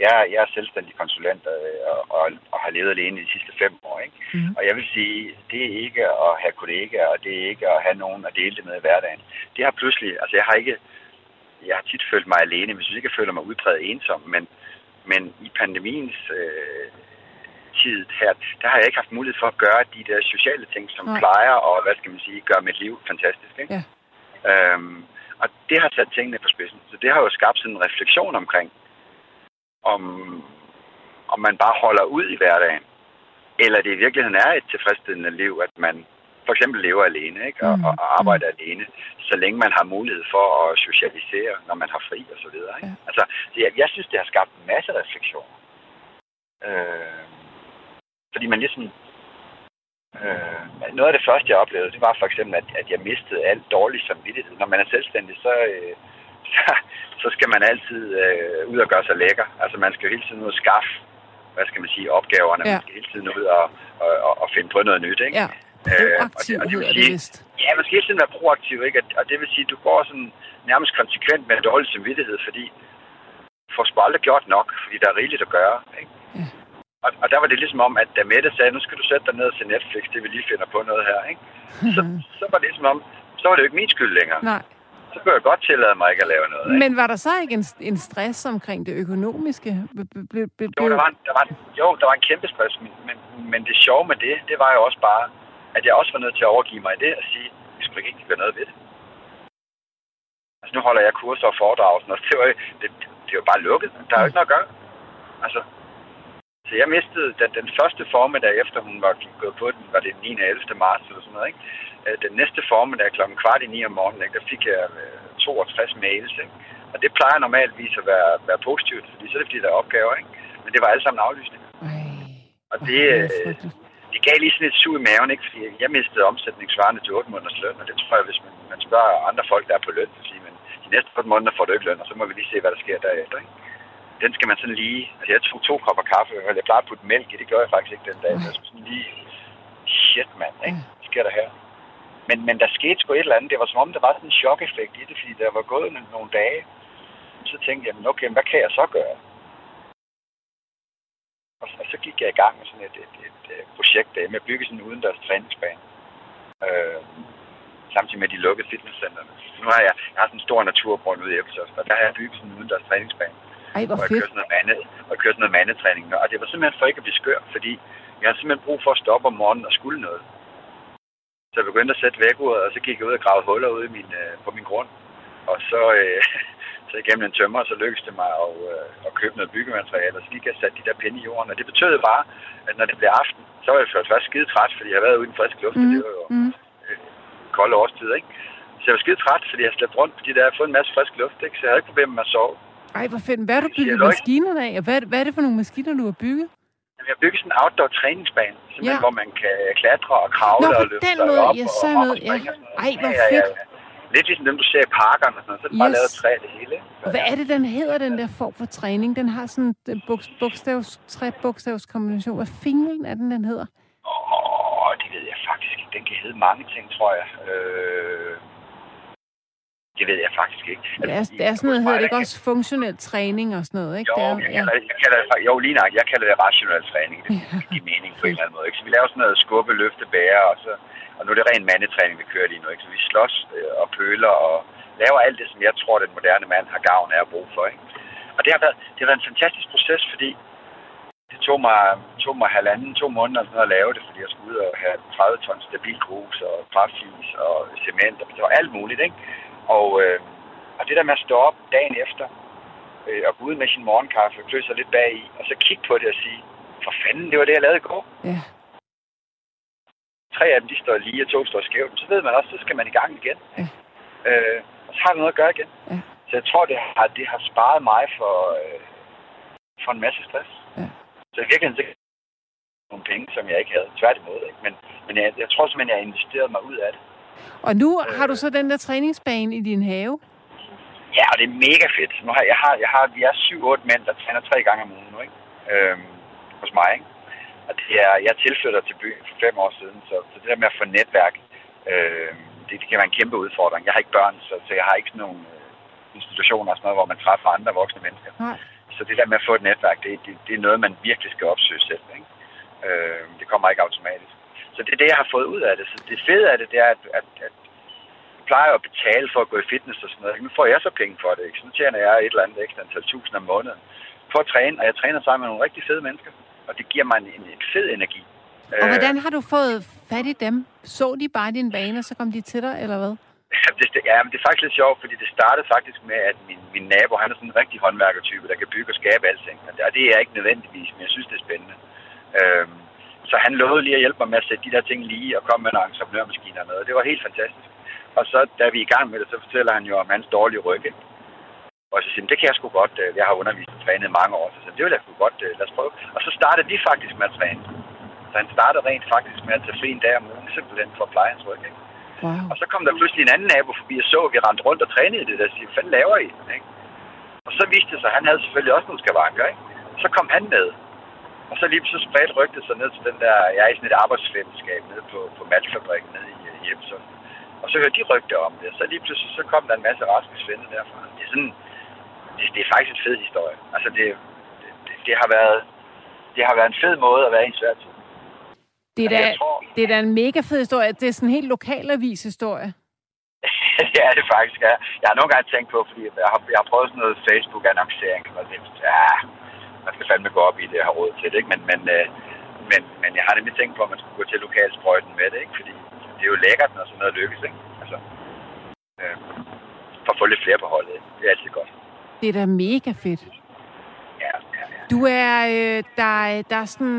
D: jeg, jeg er selvstændig konsulent og, og, og, og har levet alene de sidste fem år, ikke? Mm. Og jeg vil sige, det er ikke at have kollegaer, og det er ikke at have nogen at dele det med i hverdagen. Det har pludselig, altså jeg har ikke, jeg har tit følt mig alene, men jeg synes ikke, jeg føler mig udpræget ensom, men, men i pandemiens øh, tid her, der har jeg ikke haft mulighed for at gøre de der sociale ting, som Nej. plejer og, hvad skal man sige, gøre mit liv fantastisk. Ikke?
B: Ja.
D: Øhm, og det har sat tingene på spidsen. Så det har jo skabt sådan en refleksion omkring, om, om man bare holder ud i hverdagen, eller det i virkeligheden er et tilfredsstillende liv, at man for eksempel lever alene ikke? Og, mm. og arbejder mm. alene, så længe man har mulighed for at socialisere, når man har fri og så videre. Ikke? Ja. Altså, jeg, jeg synes, det har skabt en masse refleksioner. Øh, fordi man ligesom... Øh, noget af det første, jeg oplevede, det var for eksempel, at, at jeg mistede alt dårlig samvittighed. Når man er selvstændig, så, øh, (laughs) så, så skal man altid øh, ud og gøre sig lækker. Altså man skal jo hele tiden ud og skaffe, hvad skal man sige, opgaverne. Ja. Man skal hele tiden ud og, og, og, og finde på noget nyt, ikke?
B: Ja. Proaktiv, øh, og det, og det vil sige, det
D: Ja, man skal hele tiden være proaktiv, ikke? Og det vil sige, at du går sådan nærmest konsekvent med en dårlig samvittighed, fordi du får sgu aldrig gjort nok, fordi der er rigeligt at gøre, ikke? Og, og der var det ligesom om, at da Mette sagde, nu skal du sætte dig ned og se Netflix, det vi lige finder på noget her, ikke? Så, så var det ligesom om, så var det jo ikke min skyld længere.
B: Nej.
D: Så kunne jeg godt tillade mig ikke at lave noget. Ikke?
B: Men var der så ikke en, en stress omkring det økonomiske? Ble, ble,
D: jo, der var, en, der var, en, jo, der var en kæmpe stress, men, men, men det sjove med det, det var jo også bare, at jeg også var nødt til at overgive mig i det og sige, vi skulle ikke gøre noget ved det. Altså nu holder jeg kurser og foredrag, og det var, det, det var bare lukket. Der er jo ikke noget at gøre. Altså, så jeg mistede den, den første formiddag, efter hun var gået på den, var det 9. og 11. marts eller sådan noget, ikke? Øh, den næste formiddag klokken kvart i 9 om morgenen, ikke? der fik jeg 62 øh, mails, ikke? Og det plejer normalvis at være, være positivt, fordi så er det fordi, der er opgaver, ikke? Men det var alle sammen aflysninger. Og det, øh, det gav lige sådan et sug i maven, ikke? Fordi jeg mistede omsætningsvarende til 8 måneders løn, og det tror jeg, hvis man, man spørger andre folk, der er på løn, så siger man, de næste 8 måneder får du ikke løn, og så må vi lige se, hvad der sker derefter, ikke? Den skal man sådan lige... Altså, jeg tog to kopper kaffe, og jeg plejede at putte mælk i. Det gjorde jeg faktisk ikke den dag. Så jeg skulle sådan lige... Shit, mand, ikke? Hvad sker der her? Men, men der skete sgu et eller andet. Det var som om, der var sådan en chok-effekt i det, fordi der var gået nogle dage. Så tænkte jeg, okay, hvad kan jeg så gøre? Og, og så gik jeg i gang med sådan et, et, et, et projekt med at bygge sådan en udendørs træningsbane. Øh, samtidig med de lukkede fitnesscenterne. Nu har jeg, jeg har sådan en stor naturgrund ude i Ebeltoft, og der har jeg bygget sådan en udendørs træningsbane.
B: Ej, hvor fedt.
D: Og jeg kørte noget, og kørte noget mandetræning. Og det var simpelthen for ikke at blive skør, fordi jeg havde simpelthen brug for at stoppe om morgenen og skulle noget. Så jeg begyndte at sætte vækkeuret, og så gik jeg ud og gravede huller ude i min, øh, på min grund. Og så, øh, (laughs) Så igennem en tømmer, så lykkedes det mig at, øh, at købe noget byggemateriale, og så lige sat de der pinde i jorden. Og det betød bare, at når det blev aften, så var jeg først skide træt, fordi jeg havde været ude i den friske luft, mm. og det var jo mm. øh, kold årstid, ikke? Så jeg var skide træt, fordi jeg havde slæbt rundt, fordi der havde fået en masse frisk luft, ikke? Så jeg havde ikke problemer med at sove.
B: Ej, hvor fedt. Hvad har du bygget maskinerne af? Hvad, hvad er det for nogle maskiner, du har bygget?
D: Jamen, jeg har bygget sådan en outdoor træningsbane, ja. hvor man kan klatre og kravle
B: Nå,
D: og løfte
B: den måde,
D: op
B: så
D: og,
B: og, ja. Ej, hvor
D: ja,
B: fedt.
D: Ja, ja. Lidt ligesom dem, du ser i parkerne, og sådan noget. så er det yes. bare lavet træ det hele.
B: Og hvad er det, den hedder, den der form for træning? Den har sådan en bogstavs, tre bogstavs kombination. Hvad finglen er den, den hedder?
D: Åh, det ved jeg faktisk ikke. Den kan hedde mange ting, tror jeg. Øh... Det ved jeg faktisk ikke.
B: Det er, det er sådan noget, hedder det ikke også funktionel træning og sådan noget, ikke?
D: Jo,
B: det er,
D: jeg, kalder, ja. jeg kalder det, jo lige nok, jeg kalder det rationel træning. Det giver (laughs) mening på en eller anden måde. Ikke? Så vi laver sådan noget skubbe, løfte, bære, og, så, og nu er det ren mandetræning, vi kører lige nu. Ikke? Så vi slås øh, og pøler og laver alt det, som jeg tror, den moderne mand har gavn af at bruge for. Ikke? Og det har, været, det har været en fantastisk proces, fordi det tog mig, tog mig halvanden, to måneder sådan at lave det, fordi jeg skulle ud og have 30 tons stabil grus og kraftis og cement og alt muligt. Ikke? Og, øh, og det der med at stå op dagen efter øh, og gå ud med sin morgenkaffe, klø sig lidt bag i, og så kigge på det og sige, for fanden, det var det, jeg lavede i går.
B: Ja.
D: Tre af dem, de står lige, og to står skævt. Så ved man også, så skal man i gang igen. Ja. Øh, og så har det noget at gøre igen. Ja. Så jeg tror, det har, det har sparet mig for, øh, for en masse stress. Ja. Så i virkeligheden, så nogle penge, som jeg ikke havde. Tværtimod, ikke? Men, men jeg, jeg tror simpelthen, jeg har investeret mig ud af det.
B: Og nu øh, har du så den der træningsbane i din have?
D: Ja, og det er mega fedt. Nu har, jeg har, jeg har, vi er syv-otte mænd, der træner tre gange om ugen nu, ikke? Øhm, hos mig, ikke? Og det er, jeg tilflytter til byen for fem år siden, så, så det der med at få netværk, øh, det, det kan være en kæmpe udfordring. Jeg har ikke børn, så, så jeg har ikke sådan nogle øh, institutioner og sådan noget, hvor man træffer andre voksne mennesker.
B: Nej.
D: Så det der med at få et netværk, det, det, det er noget, man virkelig skal opsøge selv. Ikke? Øh, det kommer ikke automatisk. Så det er det, jeg har fået ud af det. Så det fede af det, det er, at, at, at jeg plejer at betale for at gå i fitness og sådan noget. Nu får jeg så penge for det. Ikke? Så nu tjener jeg et eller andet ekstra antal tusind om måneden for at træne, og jeg træner sammen med nogle rigtig fede mennesker. Og det giver mig en, en, en fed energi.
B: Og hvordan har du fået fat i dem? Så de bare din bane, og så kom de til dig, eller hvad? (laughs)
D: det, ja, men det er faktisk lidt sjovt, fordi det startede faktisk med, at min, min nabo, han er sådan en rigtig håndværkertype, der kan bygge og skabe alting. Og det er ikke nødvendigvis, men jeg synes, det er spændende. Øhm, så han lovede lige at hjælpe mig med at sætte de der ting lige og komme med nogle entreprenørmaskiner. Og det var helt fantastisk. Og så, da vi er i gang med det, så fortæller han jo om hans dårlige rygge. Og så siger det kan jeg sgu godt. Øh, jeg har undervist og trænet mange år. Så siger, det vil jeg sgu godt. Øh, lad os prøve. Og så startede vi faktisk med at træne. Så han startede rent faktisk med at tage fri en dag om ugen, simpelthen for at pleje hans ryg. Ikke?
B: Wow.
D: Og så kom der pludselig en anden nabo forbi og så, at vi rendte rundt og trænede det der. Siger, hvad fanden laver I? Ikke? Og så viste det sig, at han havde selvfølgelig også nogle skavanker. Ikke? Og så kom han med. Og så lige så spredte rygtet sig ned til den der, jeg er i sådan et arbejdsfællesskab nede på, på Maltfabrikken nede i, i Ebsund. Og så hørte de rygter om det. Så lige pludselig så kom der en masse raske svende derfra. Det er sådan, det, det er faktisk en fed historie. Altså det, det, det, har været, det har været en fed måde at være i en svær tid.
B: Det er, da, tror, det er da en mega fed historie. Det er sådan en helt lokalavis historie. (laughs)
D: det er det faktisk, ja. Jeg har nogle gange tænkt på, fordi jeg har, jeg har prøvet sådan noget Facebook-annoncering, og det, ja, man skal fandme gå op i det, jeg har råd til det, ikke? Men, men, øh, men, men jeg har nemlig tænkt på, at man skulle gå til lokalsprøjten med det, ikke? Fordi det er jo lækkert, når sådan noget lykkes, ikke? Altså, øh, for at få lidt flere på holdet, ikke? Det er altid godt.
B: Det er da mega fedt.
D: Ja, ja, ja.
B: Du er, øh, der, der er sådan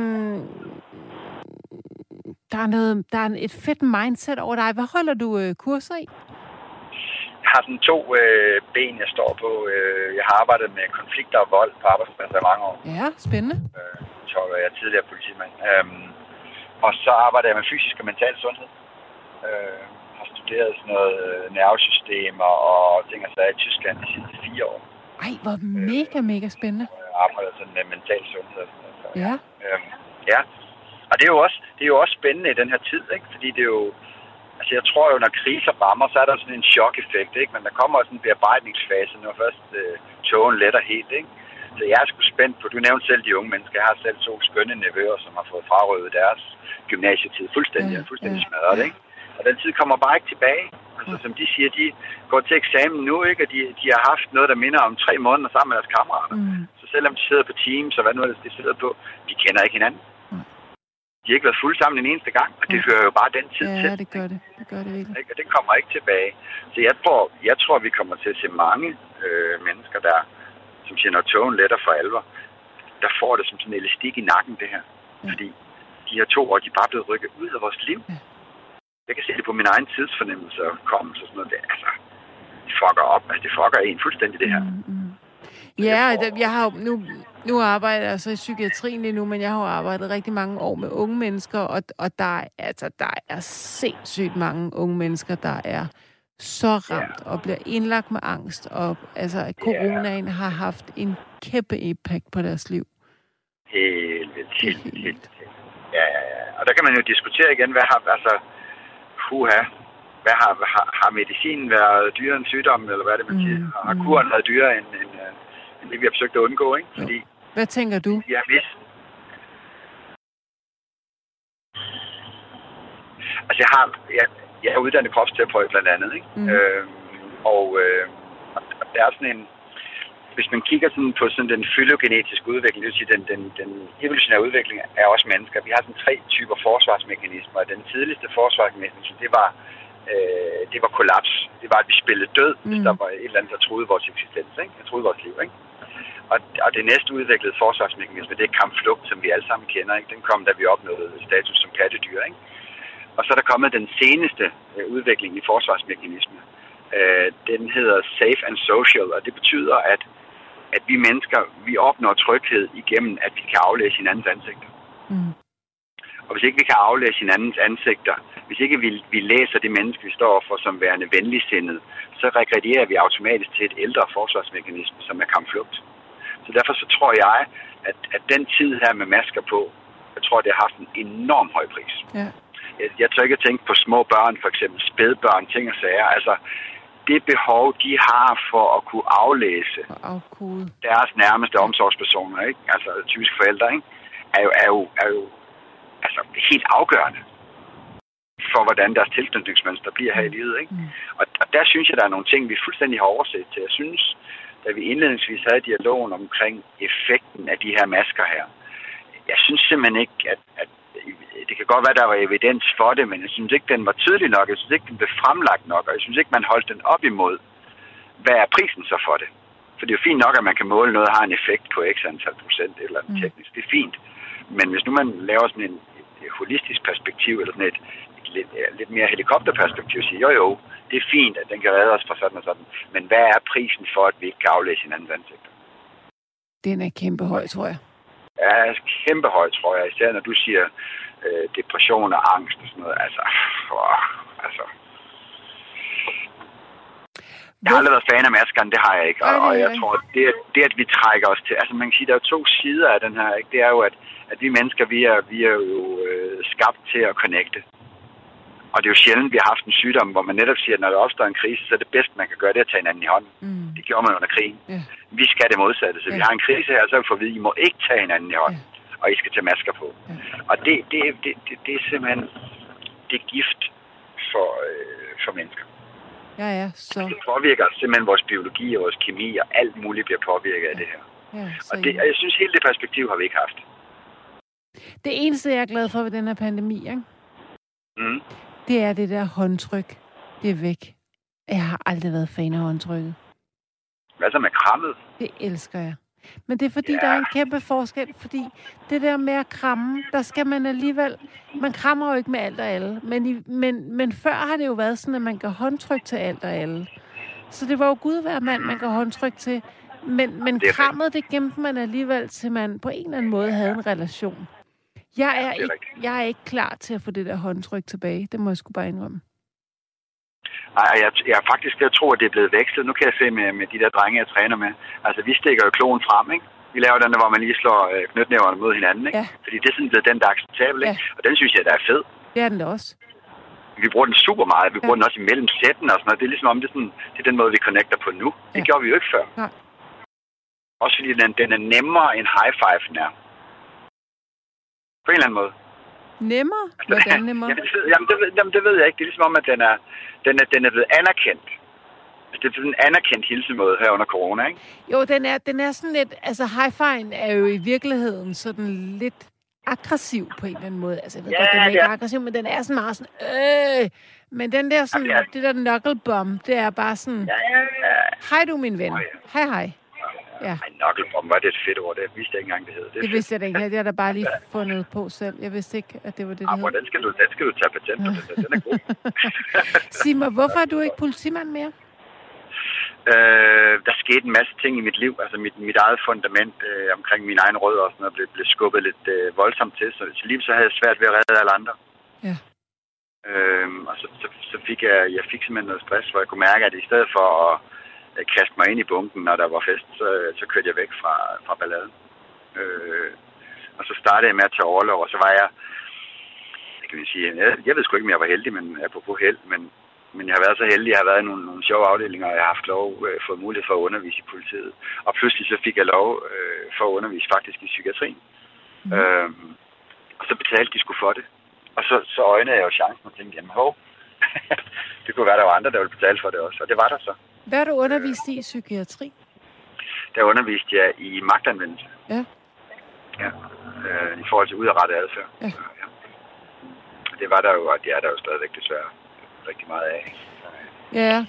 B: der er, noget, der er et fedt mindset over dig. Hvad holder du øh, kurser i?
D: Jeg har sådan to øh, ben, jeg står på. Øh, jeg har arbejdet med konflikter og vold på arbejdspladser i mange år.
B: Ja, spændende.
D: Øh, så jeg er tidligere politimand. Øhm, og så arbejder jeg med fysisk og mental sundhed. Øh, har studeret sådan noget øh, nervesystemer og ting og sager i Tyskland de sidste fire år.
B: Ej, hvor mega, mega spændende.
D: Jeg arbejder sådan med mental sundhed og sådan noget. Så,
B: ja.
D: Øhm, ja, og det er jo også, det er jo også spændende i den her tid, ikke? fordi det er jo, altså jeg tror jo, når kriser rammer, så er der sådan en chok-effekt, ikke? men der kommer også en bearbejdningsfase, når først øh, togen letter helt. Ikke? Så jeg er sgu spændt på, du nævnte selv de unge mennesker, jeg har selv to skønne nevøer, som har fået frarøvet deres gymnasietid fuldstændig, ja, fuldstændig ja, smadret, ikke? Og den tid kommer bare ikke tilbage. Altså, som de siger, de går til eksamen nu, ikke? Og de, de har haft noget, der minder om tre måneder sammen med deres kammerater. Mm. Så selvom de sidder på Teams og hvad nu ellers de sidder på, de kender ikke hinanden. De har ikke været fulde sammen en eneste gang, og det hører jo bare den tid
B: ja,
D: til.
B: Ja, det gør det. Det gør det virkelig.
D: Ikke? Og det kommer ikke tilbage. Så jeg tror, jeg tror vi kommer til at se mange øh, mennesker, der, som siger, når togen letter for alvor, der får det som sådan en elastik i nakken, det her. Ja. Fordi de her to år, de er bare blevet rykket ud af vores liv. Ja. Jeg kan se det på min egen tidsfornemmelse og komme så sådan noget. Det, altså, det fucker op. Altså, det fucker en fuldstændig, det her. Mm, mm.
B: Ja, jeg, jeg har nu, nu arbejder jeg så i psykiatrien lige nu, men jeg har jo arbejdet rigtig mange år med unge mennesker, og, og der, altså, der er sindssygt mange unge mennesker, der er så ramt og bliver indlagt med angst, og altså, at coronaen har haft en kæmpe impact på deres liv.
D: Helt helt, helt, helt. Ja, ja, ja. Og der kan man jo diskutere igen, hvad har, altså, huha, hvad har, har, har medicinen været dyrere end sygdommen, eller hvad er det, man siger? Mm, har mm. kuren været dyrere end, end, end det, vi har forsøgt at undgå, ikke? Fordi,
B: hvad tænker du?
D: Ja, hvis, Altså, jeg har, jeg, jeg er uddannet kropsterapeut blandt andet, ikke? Mm. Øh, og øh, der er sådan en, hvis man kigger sådan på sådan den fylogenetiske udvikling, det vil sige den, den, den evolutionære udvikling af os mennesker, vi har sådan tre typer forsvarsmekanismer. Den tidligste forsvarsmekanisme, det var, øh, det var kollaps. Det var, at vi spillede død, mm. hvis der var et eller andet, der troede vores eksistens, ikke? Jeg troede vores liv, ikke? Og, og det næste udviklede forsvarsmekanisme, det er kampflugt, som vi alle sammen kender, ikke? Den kom, da vi opnåede status som pattedyr, ikke? Og så er der kommet den seneste øh, udvikling i forsvarsmekanisme. Øh, den hedder Safe and Social, og det betyder, at, at vi mennesker, vi opnår tryghed igennem, at vi kan aflæse hinandens ansigter. Mm. Og hvis ikke vi kan aflæse hinandens ansigter, hvis ikke vi, vi læser det menneske, vi står for som værende venligsindet, så regredierer vi automatisk til et ældre forsvarsmekanisme, som er kampflugt. Så derfor så tror jeg, at, at den tid her med masker på, jeg tror, det har haft en enorm høj pris. Ja jeg, jeg tør ikke at tænke på små børn, for eksempel spædbørn, ting og sager. Altså, det behov, de har for at kunne aflæse
B: oh,
D: deres nærmeste omsorgspersoner, ikke? altså typisk forældre, ikke? Er, jo, er, jo, er jo altså, helt afgørende for, hvordan deres tilknytningsmønster bliver her i mm. livet. Ikke? Mm. Og, og der synes jeg, der er nogle ting, vi fuldstændig har overset til. Jeg synes, da vi indledningsvis havde dialogen omkring effekten af de her masker her, jeg synes simpelthen ikke, at, at det kan godt være, der var evidens for det, men jeg synes ikke, den var tydelig nok. Jeg synes ikke, den blev fremlagt nok, og jeg synes ikke, man holdt den op imod, hvad er prisen så for det? For det er jo fint nok, at man kan måle noget, har en effekt på x antal procent eller andet mm. teknisk. Det er fint. Men hvis nu man laver sådan en, et holistisk perspektiv, eller sådan et, et lidt, lidt mere helikopterperspektiv, siger jo jo, det er fint, at den kan redde os fra sådan og sådan. Men hvad er prisen for, at vi ikke kan aflæse hinandens ansigter?
B: Den er kæmpe høj, tror jeg.
D: Ja, kæmpe høj, tror jeg. Især når du siger øh, depression og angst og sådan noget. Altså, for, altså. Jeg har aldrig været fan af maskerne, det har jeg ikke. Og, og jeg tror, det, det, at vi trækker os til... Altså, man kan sige, der er to sider af den her. Ikke? Det er jo, at, at vi mennesker, vi er, vi er jo øh, skabt til at connecte. Og det er jo sjældent, vi har haft en sygdom, hvor man netop siger, at når der opstår en krise, så er det bedste, man kan gøre, det at tage hinanden i hånden. Mm. Det gjorde man under krigen. Yeah. Vi skal det modsatte. Så yeah. vi har en krise her, så får vi at I må ikke tage hinanden i hånden. Yeah. Og I skal tage masker på. Yeah. Og det, det, det, det, det er simpelthen det er gift for, øh, for mennesker.
B: Ja, ja. Så...
D: Det påvirker simpelthen vores biologi og vores kemi, og alt muligt bliver påvirket ja. af det her. Ja, og det, jeg synes, hele det perspektiv har vi ikke haft.
B: Det eneste, jeg er glad for ved den her pandemi, ikke? Mm det er det der håndtryk. Det er væk. Jeg har aldrig været fan af håndtrykket.
D: Hvad så med krammet?
B: Det elsker jeg. Men det er fordi, ja. der er en kæmpe forskel, fordi det der med at kramme, der skal man alligevel... Man krammer jo ikke med alt og alle, men, i, men, men før har det jo været sådan, at man kan håndtrykke til alt og alle. Så det var jo Gud hver mand, man kan håndtrykke til. Men, men det krammet, det gemte man alligevel, til man på en eller anden måde havde en relation. Jeg er, ja, ikke, jeg er ikke klar til at få det der håndtryk tilbage. Det må jeg sgu bare indrømme.
D: Nej, jeg, jeg faktisk jeg tror, at det er blevet vekslet. Nu kan jeg se med, med de der drenge, jeg træner med. Altså, vi stikker jo kloen frem, ikke? Vi laver den der, hvor man lige slår øh, knytnæverne mod hinanden, ikke? Ja. Fordi det er sådan blevet den, der er acceptabel, ikke? Ja. Og den synes jeg, der er fed.
B: Det er den da også.
D: Vi bruger den super meget. Vi ja. bruger den også imellem sætten og sådan noget. Det er ligesom om, det er, sådan, det er den måde, vi connecter på nu. Det ja. gjorde vi jo ikke før. Ja. Også fordi den, den er nemmere end high five er. På en eller anden måde.
B: Nemmere? Altså, Hvordan (laughs) nemmere?
D: jamen, det, jamen, det, jamen, det ved jeg ikke. Det er ligesom om, at den er, den er, den er blevet anerkendt. Altså, det er sådan en anerkendt hilsemåde her under corona, ikke?
B: Jo, den er, den er sådan lidt... Altså, high five er jo i virkeligheden sådan lidt aggressiv på en eller anden måde. Altså, jeg ved ja, godt, den er ikke ja. aggressiv, men den er sådan meget sådan, øh, men den der sådan, ja, det der knuckle bomb, det er bare sådan, ja, ja, ja. hej du min ven, oh, ja. hej hej.
D: Ja. Ej, knucklebomb, var det et fedt ord? Det vidste jeg ikke engang, det hed.
B: Det, det vidste jeg da ikke. Det har da bare lige fundet på selv. Jeg vidste ikke, at det var det, det
D: hed. Den skal, du, den skal du tage patent på. Den, den er god. (laughs)
B: Sig mig, hvorfor er du ikke politimand mere?
D: Øh, der skete en masse ting i mit liv. Altså mit, mit eget fundament øh, omkring min egen rødder og sådan noget blev, blev skubbet lidt øh, voldsomt til. Så, så lige så havde jeg svært ved at redde alle andre.
B: Ja.
D: Øh, og så, så, så fik jeg, jeg fik simpelthen noget stress, hvor jeg kunne mærke, at i stedet for at kaste mig ind i bunken, når der var fest, så, så kørte jeg væk fra, fra balladen. Øh, og så startede jeg med at tage overlov, og så var jeg, det kan sige, jeg, jeg ved sgu ikke, om jeg var heldig, men jeg på held, men men jeg har været så heldig, jeg har været i nogle, nogle sjove afdelinger, og jeg har haft lov, øh, fået mulighed for at undervise i politiet. Og pludselig så fik jeg lov øh, for at undervise faktisk i psykiatrien. Mm. Øhm, og så betalte de sgu for det. Og så, så øjnede jeg jo chancen og tænkte, jamen hov, (laughs) det kunne være, der var andre, der ville betale for det også. Og det var der så.
B: Hvad har du undervist i psykiatri?
D: Der underviste jeg i magtanvendelse.
B: Ja.
D: Ja, øh, i forhold til udrettet adfærd. Ja. ja. Det var der jo, og det er der jo stadigvæk desværre rigtig meget af.
B: Ja,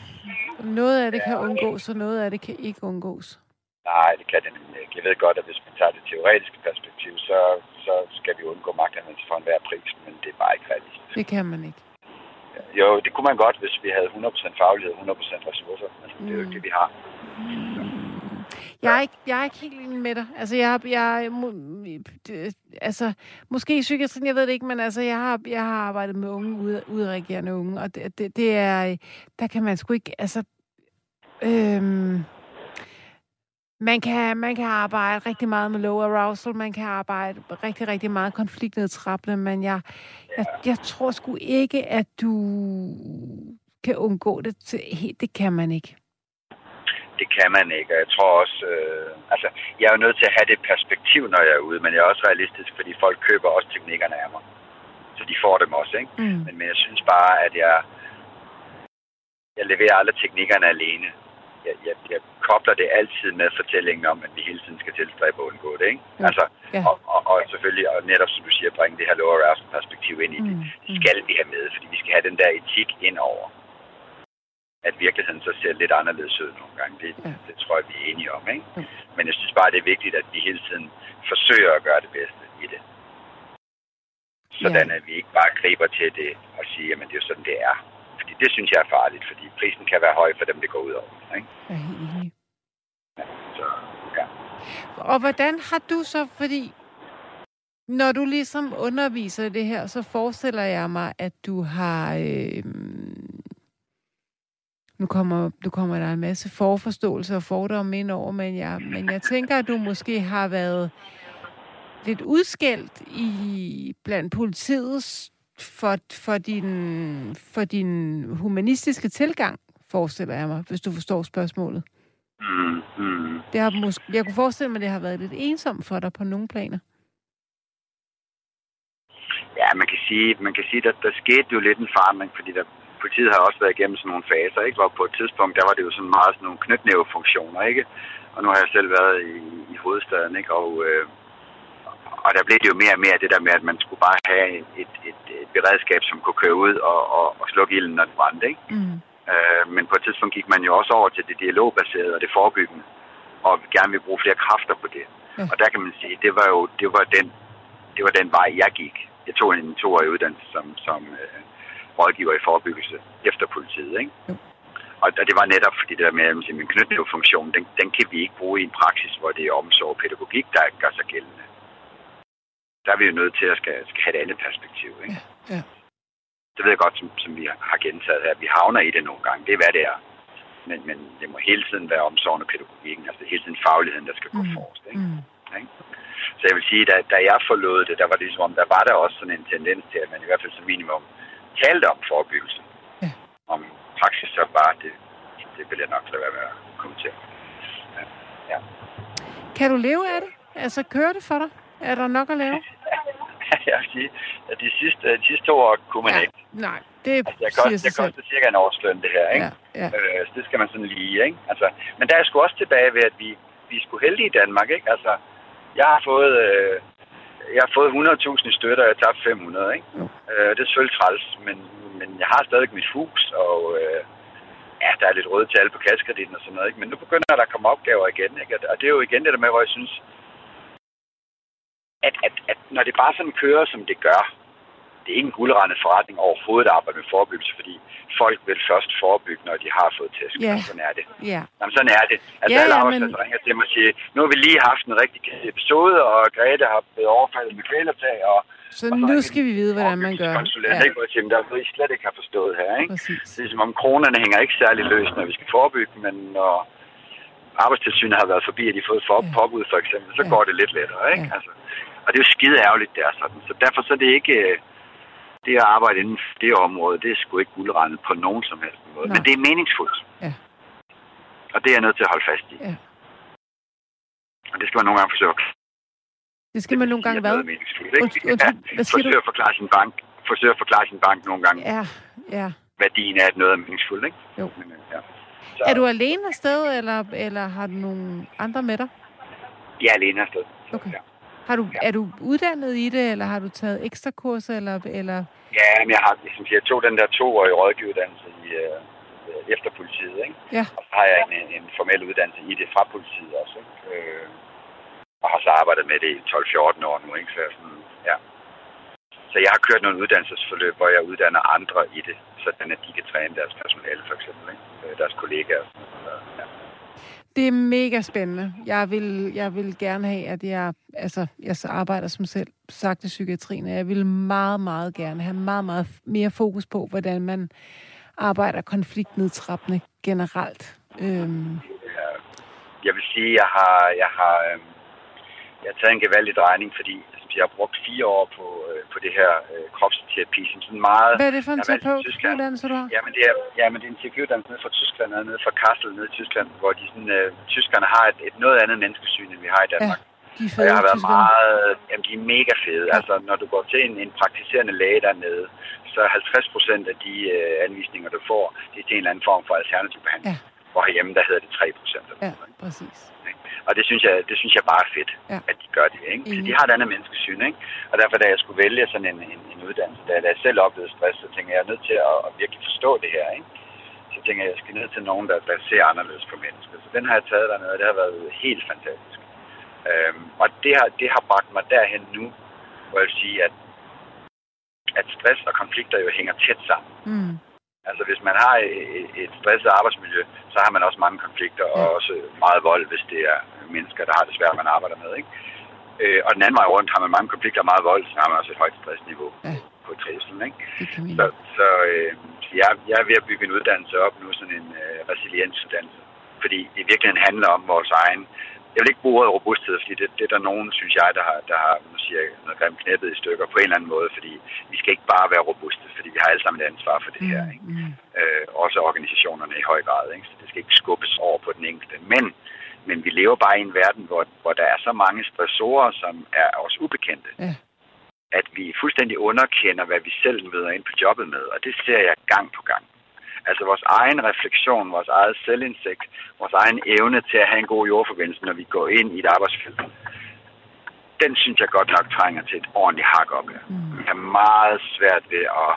B: noget af det kan undgås, og noget af det kan ikke undgås.
D: Nej, det kan det nemlig ikke. Jeg ved godt, at hvis man tager det teoretiske perspektiv, så, så skal vi undgå magtanvendelse for enhver pris, men det er bare ikke realistisk.
B: Det kan man ikke.
D: Jo, det kunne man godt, hvis vi havde 100% faglighed og 100% ressourcer, men mm. det er jo ikke det, vi har. Mm.
B: Jeg er ikke, jeg er ikke helt enig med dig. Altså, jeg, jeg, altså, måske i psykiatrien, jeg ved det ikke, men altså, jeg har, jeg har arbejdet med unge, udreagerende unge, og det, det, det er, der kan man sgu ikke, altså, øhm, man kan, man kan arbejde rigtig meget med low arousal, man kan arbejde rigtig, rigtig meget konfliktnedtrappende, men jeg, jeg, jeg tror sgu ikke, at du kan undgå det. Det kan man ikke
D: det kan man ikke, og jeg tror også, øh, altså, jeg er jo nødt til at have det perspektiv, når jeg er ude, men jeg er også realistisk, fordi folk køber også teknikkerne af mig. Så de får dem også, ikke? Mm. Men, men jeg synes bare, at jeg, jeg leverer alle teknikkerne alene. Jeg, jeg, jeg kobler det altid med fortællingen om, at vi hele tiden skal tilstræbe at undgå det, ikke? Mm. Altså, yeah. og, og, og, selvfølgelig, og netop som du siger, bringe det her lower perspektiv ind i mm. det. Det skal vi have med, fordi vi skal have den der etik ind over at virkeligheden så ser lidt anderledes ud nogle gange. Det, ja. det tror jeg, vi er enige om. Ikke? Ja. Men jeg synes bare, det er vigtigt, at vi hele tiden forsøger at gøre det bedste i det. Sådan ja. at vi ikke bare griber til det og siger, at det er sådan, det er. Fordi det synes jeg er farligt, fordi prisen kan være høj for dem, det går ud over. Ikke?
B: Jeg er enig.
D: Ja, så, ja.
B: Og hvordan har du så, fordi når du ligesom underviser det her, så forestiller jeg mig, at du har øh, nu kommer, nu kommer der en masse forforståelse og fordomme ind over, men jeg, men jeg tænker, at du måske har været lidt udskældt i blandt politiet for, for, din, for din humanistiske tilgang, forestiller jeg mig, hvis du forstår spørgsmålet.
D: Mm, mm.
B: Det har måske, jeg kunne forestille mig, at det har været lidt ensomt for dig på nogle planer.
D: Ja, man kan sige, man kan sige at der, skete jo lidt en forandring, fordi der, politiet har også været igennem sådan nogle faser, ikke? Hvor på et tidspunkt, der var det jo sådan meget sådan nogle knytnævefunktioner, ikke? Og nu har jeg selv været i, i hovedstaden, ikke? Og, øh, og der blev det jo mere og mere det der med, at man skulle bare have et, et, et, et beredskab, som kunne køre ud og, og, og slukke ilden, når det brændte, ikke? Mm. Øh, men på et tidspunkt gik man jo også over til det dialogbaserede og det forebyggende, og gerne vil bruge flere kræfter på det. Ja. Og der kan man sige, det var jo det var den, det var den vej, jeg gik. Jeg tog en toårig uddannelse som, som øh, rådgiver i forebyggelse efter politiet. Ikke? Mm. Og, og det var netop fordi det der med, at min knytnævefunktion, den, den kan vi ikke bruge i en praksis, hvor det er omsorg og pædagogik, der gør sig gældende. Der er vi jo nødt til at skal, skal have et andet perspektiv. Ikke?
B: Ja, ja.
D: Det ved jeg godt, som, som vi har gentaget her. Vi havner i det nogle gange. Det er, hvad det er. Men, men det må hele tiden være omsorgen og pædagogikken. Altså det er hele tiden fagligheden, der skal gå mm. forrest. Ikke? Mm. Ikke? Så jeg vil sige, da, da jeg forlod det, der var det ligesom om, der var der også sådan en tendens til, at man i hvert fald som minimum talte om forebyggelse. Ja. Om praksis så bare, det, det vil jeg nok lade være med at kommentere. Ja. ja.
B: Kan du leve af det? Altså, kører det for dig? Er der nok at lave? (laughs)
D: jeg vil sige, at de sidste, de sidste to år kunne man ja. ikke.
B: Nej, det altså,
D: jeg koster, det koster cirka en årsløn, det her, ikke? Ja, ja. Øh, så det skal man sådan lige, ikke? Altså, men der er sgu også tilbage ved, at vi, vi er sgu heldige i Danmark, ikke? Altså, jeg har fået øh, jeg har fået 100.000 i støtte, og jeg har tabt 500, ikke? Jo. Øh, det er selvfølgelig træls, men, men jeg har stadig mit hus, og øh, ja, der er lidt røde tal på kaskreditten og sådan noget, ikke? Men nu begynder der at komme opgaver igen, ikke? Og det er jo igen det der med, hvor jeg synes, at, at, at når det bare sådan kører, som det gør, det er ikke en guldrendet forretning overhovedet at arbejde med forebyggelse, fordi folk vil først forebygge, når de har fået tæsk.
B: Yeah.
D: Sådan er det.
B: Yeah.
D: Jamen, sådan er det. Altså,
B: Ja,
D: alle arbejdspladser
B: men-
D: ringer til mig og siger, nu har vi lige haft en rigtig episode, og Grete har blevet overfaldet med kvælertag, og
B: Så
D: og
B: nu
D: er
B: skal vi vide, hvordan man gør.
D: Ja. ikke? Hvor jeg siger, "Men der er I slet ikke har forstået her, ikke?
B: Præcis.
D: Det er som om kronerne hænger ikke særlig løst, når vi skal forebygge, men når arbejdstilsynet har været forbi, og de har fået for,
B: Ja.
D: påbud for eksempel, så
B: Ja.
D: går det lidt lettere, ikke?
B: Ja.
D: Altså, og det er jo skide ærgerligt, det er sådan. Så derfor så er det ikke... øh, Det at arbejde inden for det område, det er sgu ikke guldrendet på nogen som helst måde.
B: Nej.
D: Men det er meningsfuldt.
B: Ja.
D: Og det er jeg nødt til at holde fast i.
B: Ja.
D: Og det skal man nogle gange forsøge at
B: Det skal man nogle gange hvad?
D: er?
B: Undskyld, undskyld, hvad siger du?
D: forsøge at forklare sin bank. Forsøge at forklare sin bank nogle gange,
B: Ja, ja.
D: værdien af, at noget er meningsfuldt, ikke?
B: Jo.
D: Men, øh, ja. Så,
B: Er du alene afsted, eller, eller har du nogle andre med dig?
D: Jeg er alene afsted.
B: Okay.
D: Ja.
B: Har du, er du uddannet i det, eller har du taget ekstra kurser, eller, eller
D: Ja, men jeg har, som siger, jeg tog den der toårige rådgiveruddannelse i, øh, efter politiet, ikke?
B: Ja.
D: Og så har jeg en, en, formel uddannelse i det fra politiet også, ikke? Øh, og har så arbejdet med det i 12-14 år nu, ikke? Så, sådan, ja. så jeg har kørt nogle uddannelsesforløb, hvor jeg uddanner andre i det, sådan at de kan træne deres personale, for eksempel, ikke? Øh, Deres kollegaer. Så, ja.
B: Det er mega spændende. Jeg vil, jeg vil gerne have, at jeg... Altså, jeg så arbejder som selv sagt i psykiatrien, og jeg vil meget, meget gerne have meget, meget mere fokus på, hvordan man arbejder konfliktnedtrappende generelt. Øhm,
D: Jeg vil sige, jeg har, jeg har, øhm, jeg har taget en gevaldig drejning, fordi jeg har brugt fire år på, øh, på det her øh, kropsterapi, som sådan meget...
B: hvad er det for en
D: Jeg har valgt
B: terapeut,
D: Tyskland.
B: uddannelse, du har?
D: Jamen det er, jamen, det er en terapiuddannelse nede fra Tyskland, og nede fra Kassel, nede i Tyskland, hvor de sådan, øh, tyskerne har et, et noget andet menneskesyn, end vi har i Danmark.
B: De er
D: Og
B: fede,
D: jeg har været meget... Jamen, de er mega fede.
B: Ja.
D: Ja. Altså, når du går til en, en praktiserende læge dernede, så er 50 procent af de øh, anvisninger, du får, det er til en eller anden form for alternativ behandling.
B: Ja.
D: Hvor herhjemme, der hedder det 3 procent.
B: Ja, præcis.
D: Og det synes jeg, det synes jeg bare er fedt,
B: Ja.
D: at de gør det. Ikke? Så
B: Enig.
D: de har et andet menneskesyn. Ikke? Og derfor, da jeg skulle vælge sådan en, en, en uddannelse, da, da jeg selv oplevede stress, så tænkte jeg, jeg er nødt til at, at virkelig forstå det her. Ikke? Så tænkte jeg, jeg skal ned til nogen, der, der ser anderledes på mennesker. Så den har jeg taget dernede, og det har været helt fantastisk. Øhm, og det har, det har bragt mig derhen nu, hvor jeg vil sige, at, at stress og konflikter jo hænger tæt sammen.
B: Mm.
D: Altså hvis man har et- et stresset arbejdsmiljø, så har man også mange konflikter og
B: Ja.
D: også meget vold, hvis det er mennesker, der har det svært, man arbejder med. Ikke? Øh, og den anden vej rundt har man mange konflikter og meget vold, så har man også et højt stressniveau
B: Ja.
D: på trivselen. Ikke? Så, så øh, jeg, jeg er ved at bygge en uddannelse op nu, sådan en øh, resiliensuddannelse. Fordi det i virkeligheden handler om vores egen... Jeg vil ikke bruge ordet robusthed, fordi det, det er der nogen, synes jeg, der har, der har nu siger jeg, noget grimt knæppet i stykker på en eller anden måde, fordi vi skal ikke bare være robuste, fordi vi har alle sammen et ansvar for det her. Ikke?
B: Mm, mm.
D: øh, også organisationerne i høj grad. Ikke? Så det skal ikke skubbes over på den enkelte. Men, men vi lever bare i en verden, hvor, hvor der er så mange stressorer, som er os ubekendte,
B: Ja.
D: at vi fuldstændig underkender, hvad vi selv møder ind på jobbet med. Og det ser jeg gang på gang. Altså vores egen refleksion, vores eget selvindsigt, vores egen evne til at have en god jordforbindelse, når vi går ind i et arbejdsfelt, den synes jeg godt nok trænger til et ordentligt hak op.
B: Mm.
D: Vi har meget svært ved at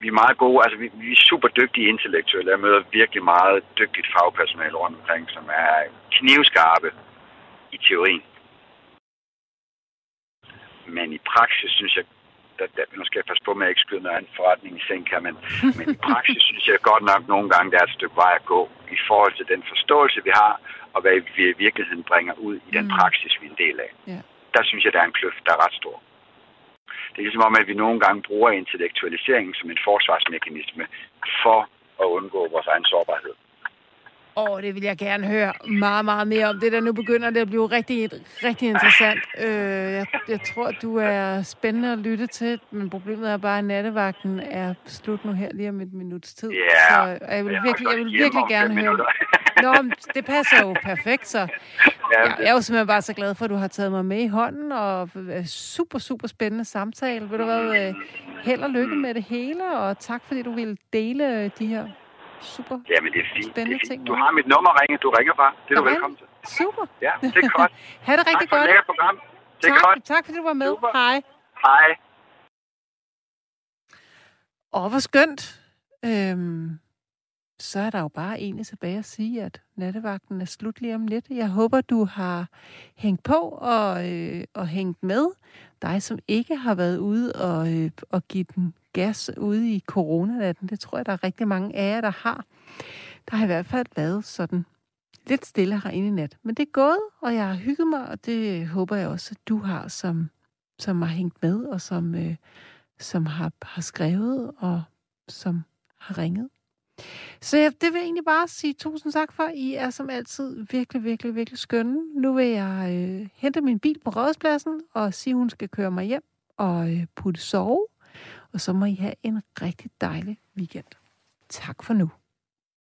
D: vi er meget gode, altså vi, vi er super dygtige intellektuelle. Jeg møder virkelig meget dygtigt fagpersonale rundt omkring, som er knivskarpe i teorien. Men i praksis synes jeg, der, der, nu skal jeg passe på med at ikke skyde noget en forretning i seng her, men, (laughs) men i praksis synes jeg godt nok nogle gange, der er et stykke vej at gå i forhold til den forståelse, vi har, og hvad vi i virkeligheden bringer ud i den
B: Mm.
D: praksis, vi er en del af.
B: Ja.
D: Der synes jeg, der er en kløft, der er ret stor. Det er ligesom om, at vi nogle gange bruger intellektualiseringen som en forsvarsmekanisme for at undgå vores egen sårbarhed.
B: Åh, oh, det vil jeg gerne høre meget, meget mere om. Det der nu begynder det at blive rigtig, rigtig interessant. Øh, jeg, jeg tror, du er spændende at lytte til, men problemet er bare, at nattevagten er slut nu her lige om et minuts tid.
D: Ja,
B: Så jeg vil
D: Jeg
B: virkelig, jeg vil virkelig gerne høre. Nå, det passer jo perfekt, så. (laughs) Jeg, jeg er jo simpelthen bare så glad for, at du har taget mig med i hånden, og super, super spændende samtale. Ved du hvad, øh, held og lykke med det hele, og tak fordi du ville dele de her super
D: Jamen, det er fint.
B: Spændende
D: det er
B: ting
D: fint. Du
B: med.
D: har mit nummer ringe. Du ringer bare. Det er du
B: Nå,
D: velkommen til.
B: Super.
D: Ja, det er godt. (laughs)
B: ha' det rigtig
D: tak for
B: godt.
D: lækkert program. Det er
B: tak,
D: godt.
B: tak fordi du var med.
D: Super.
B: Hej.
D: Hej.
B: Åh, hvor skønt. Øhm, så er der jo bare egentlig tilbage at sige, at nattevagten er slut lige om lidt. Jeg håber, du har hængt på og, øh, og hængt med. Dig, som ikke har været ude og, øh, og give den gas ude i coronanatten, det tror jeg, der er rigtig mange af jer, der har. Der har i hvert fald været sådan lidt stille herinde i nat. Men det er gået, og jeg har hygget mig, og det håber jeg også, at du har, som, som har hængt med, og som, øh, som har, har skrevet, og som har ringet. Så jeg, det vil jeg egentlig bare sige tusind tak for. I er som altid virkelig, virkelig, virkelig skønne. Nu vil jeg øh, hente min bil på rådspladsen og sige, at hun skal køre mig hjem og øh, putte sove. Og så må I have en rigtig dejlig weekend. Tak for nu.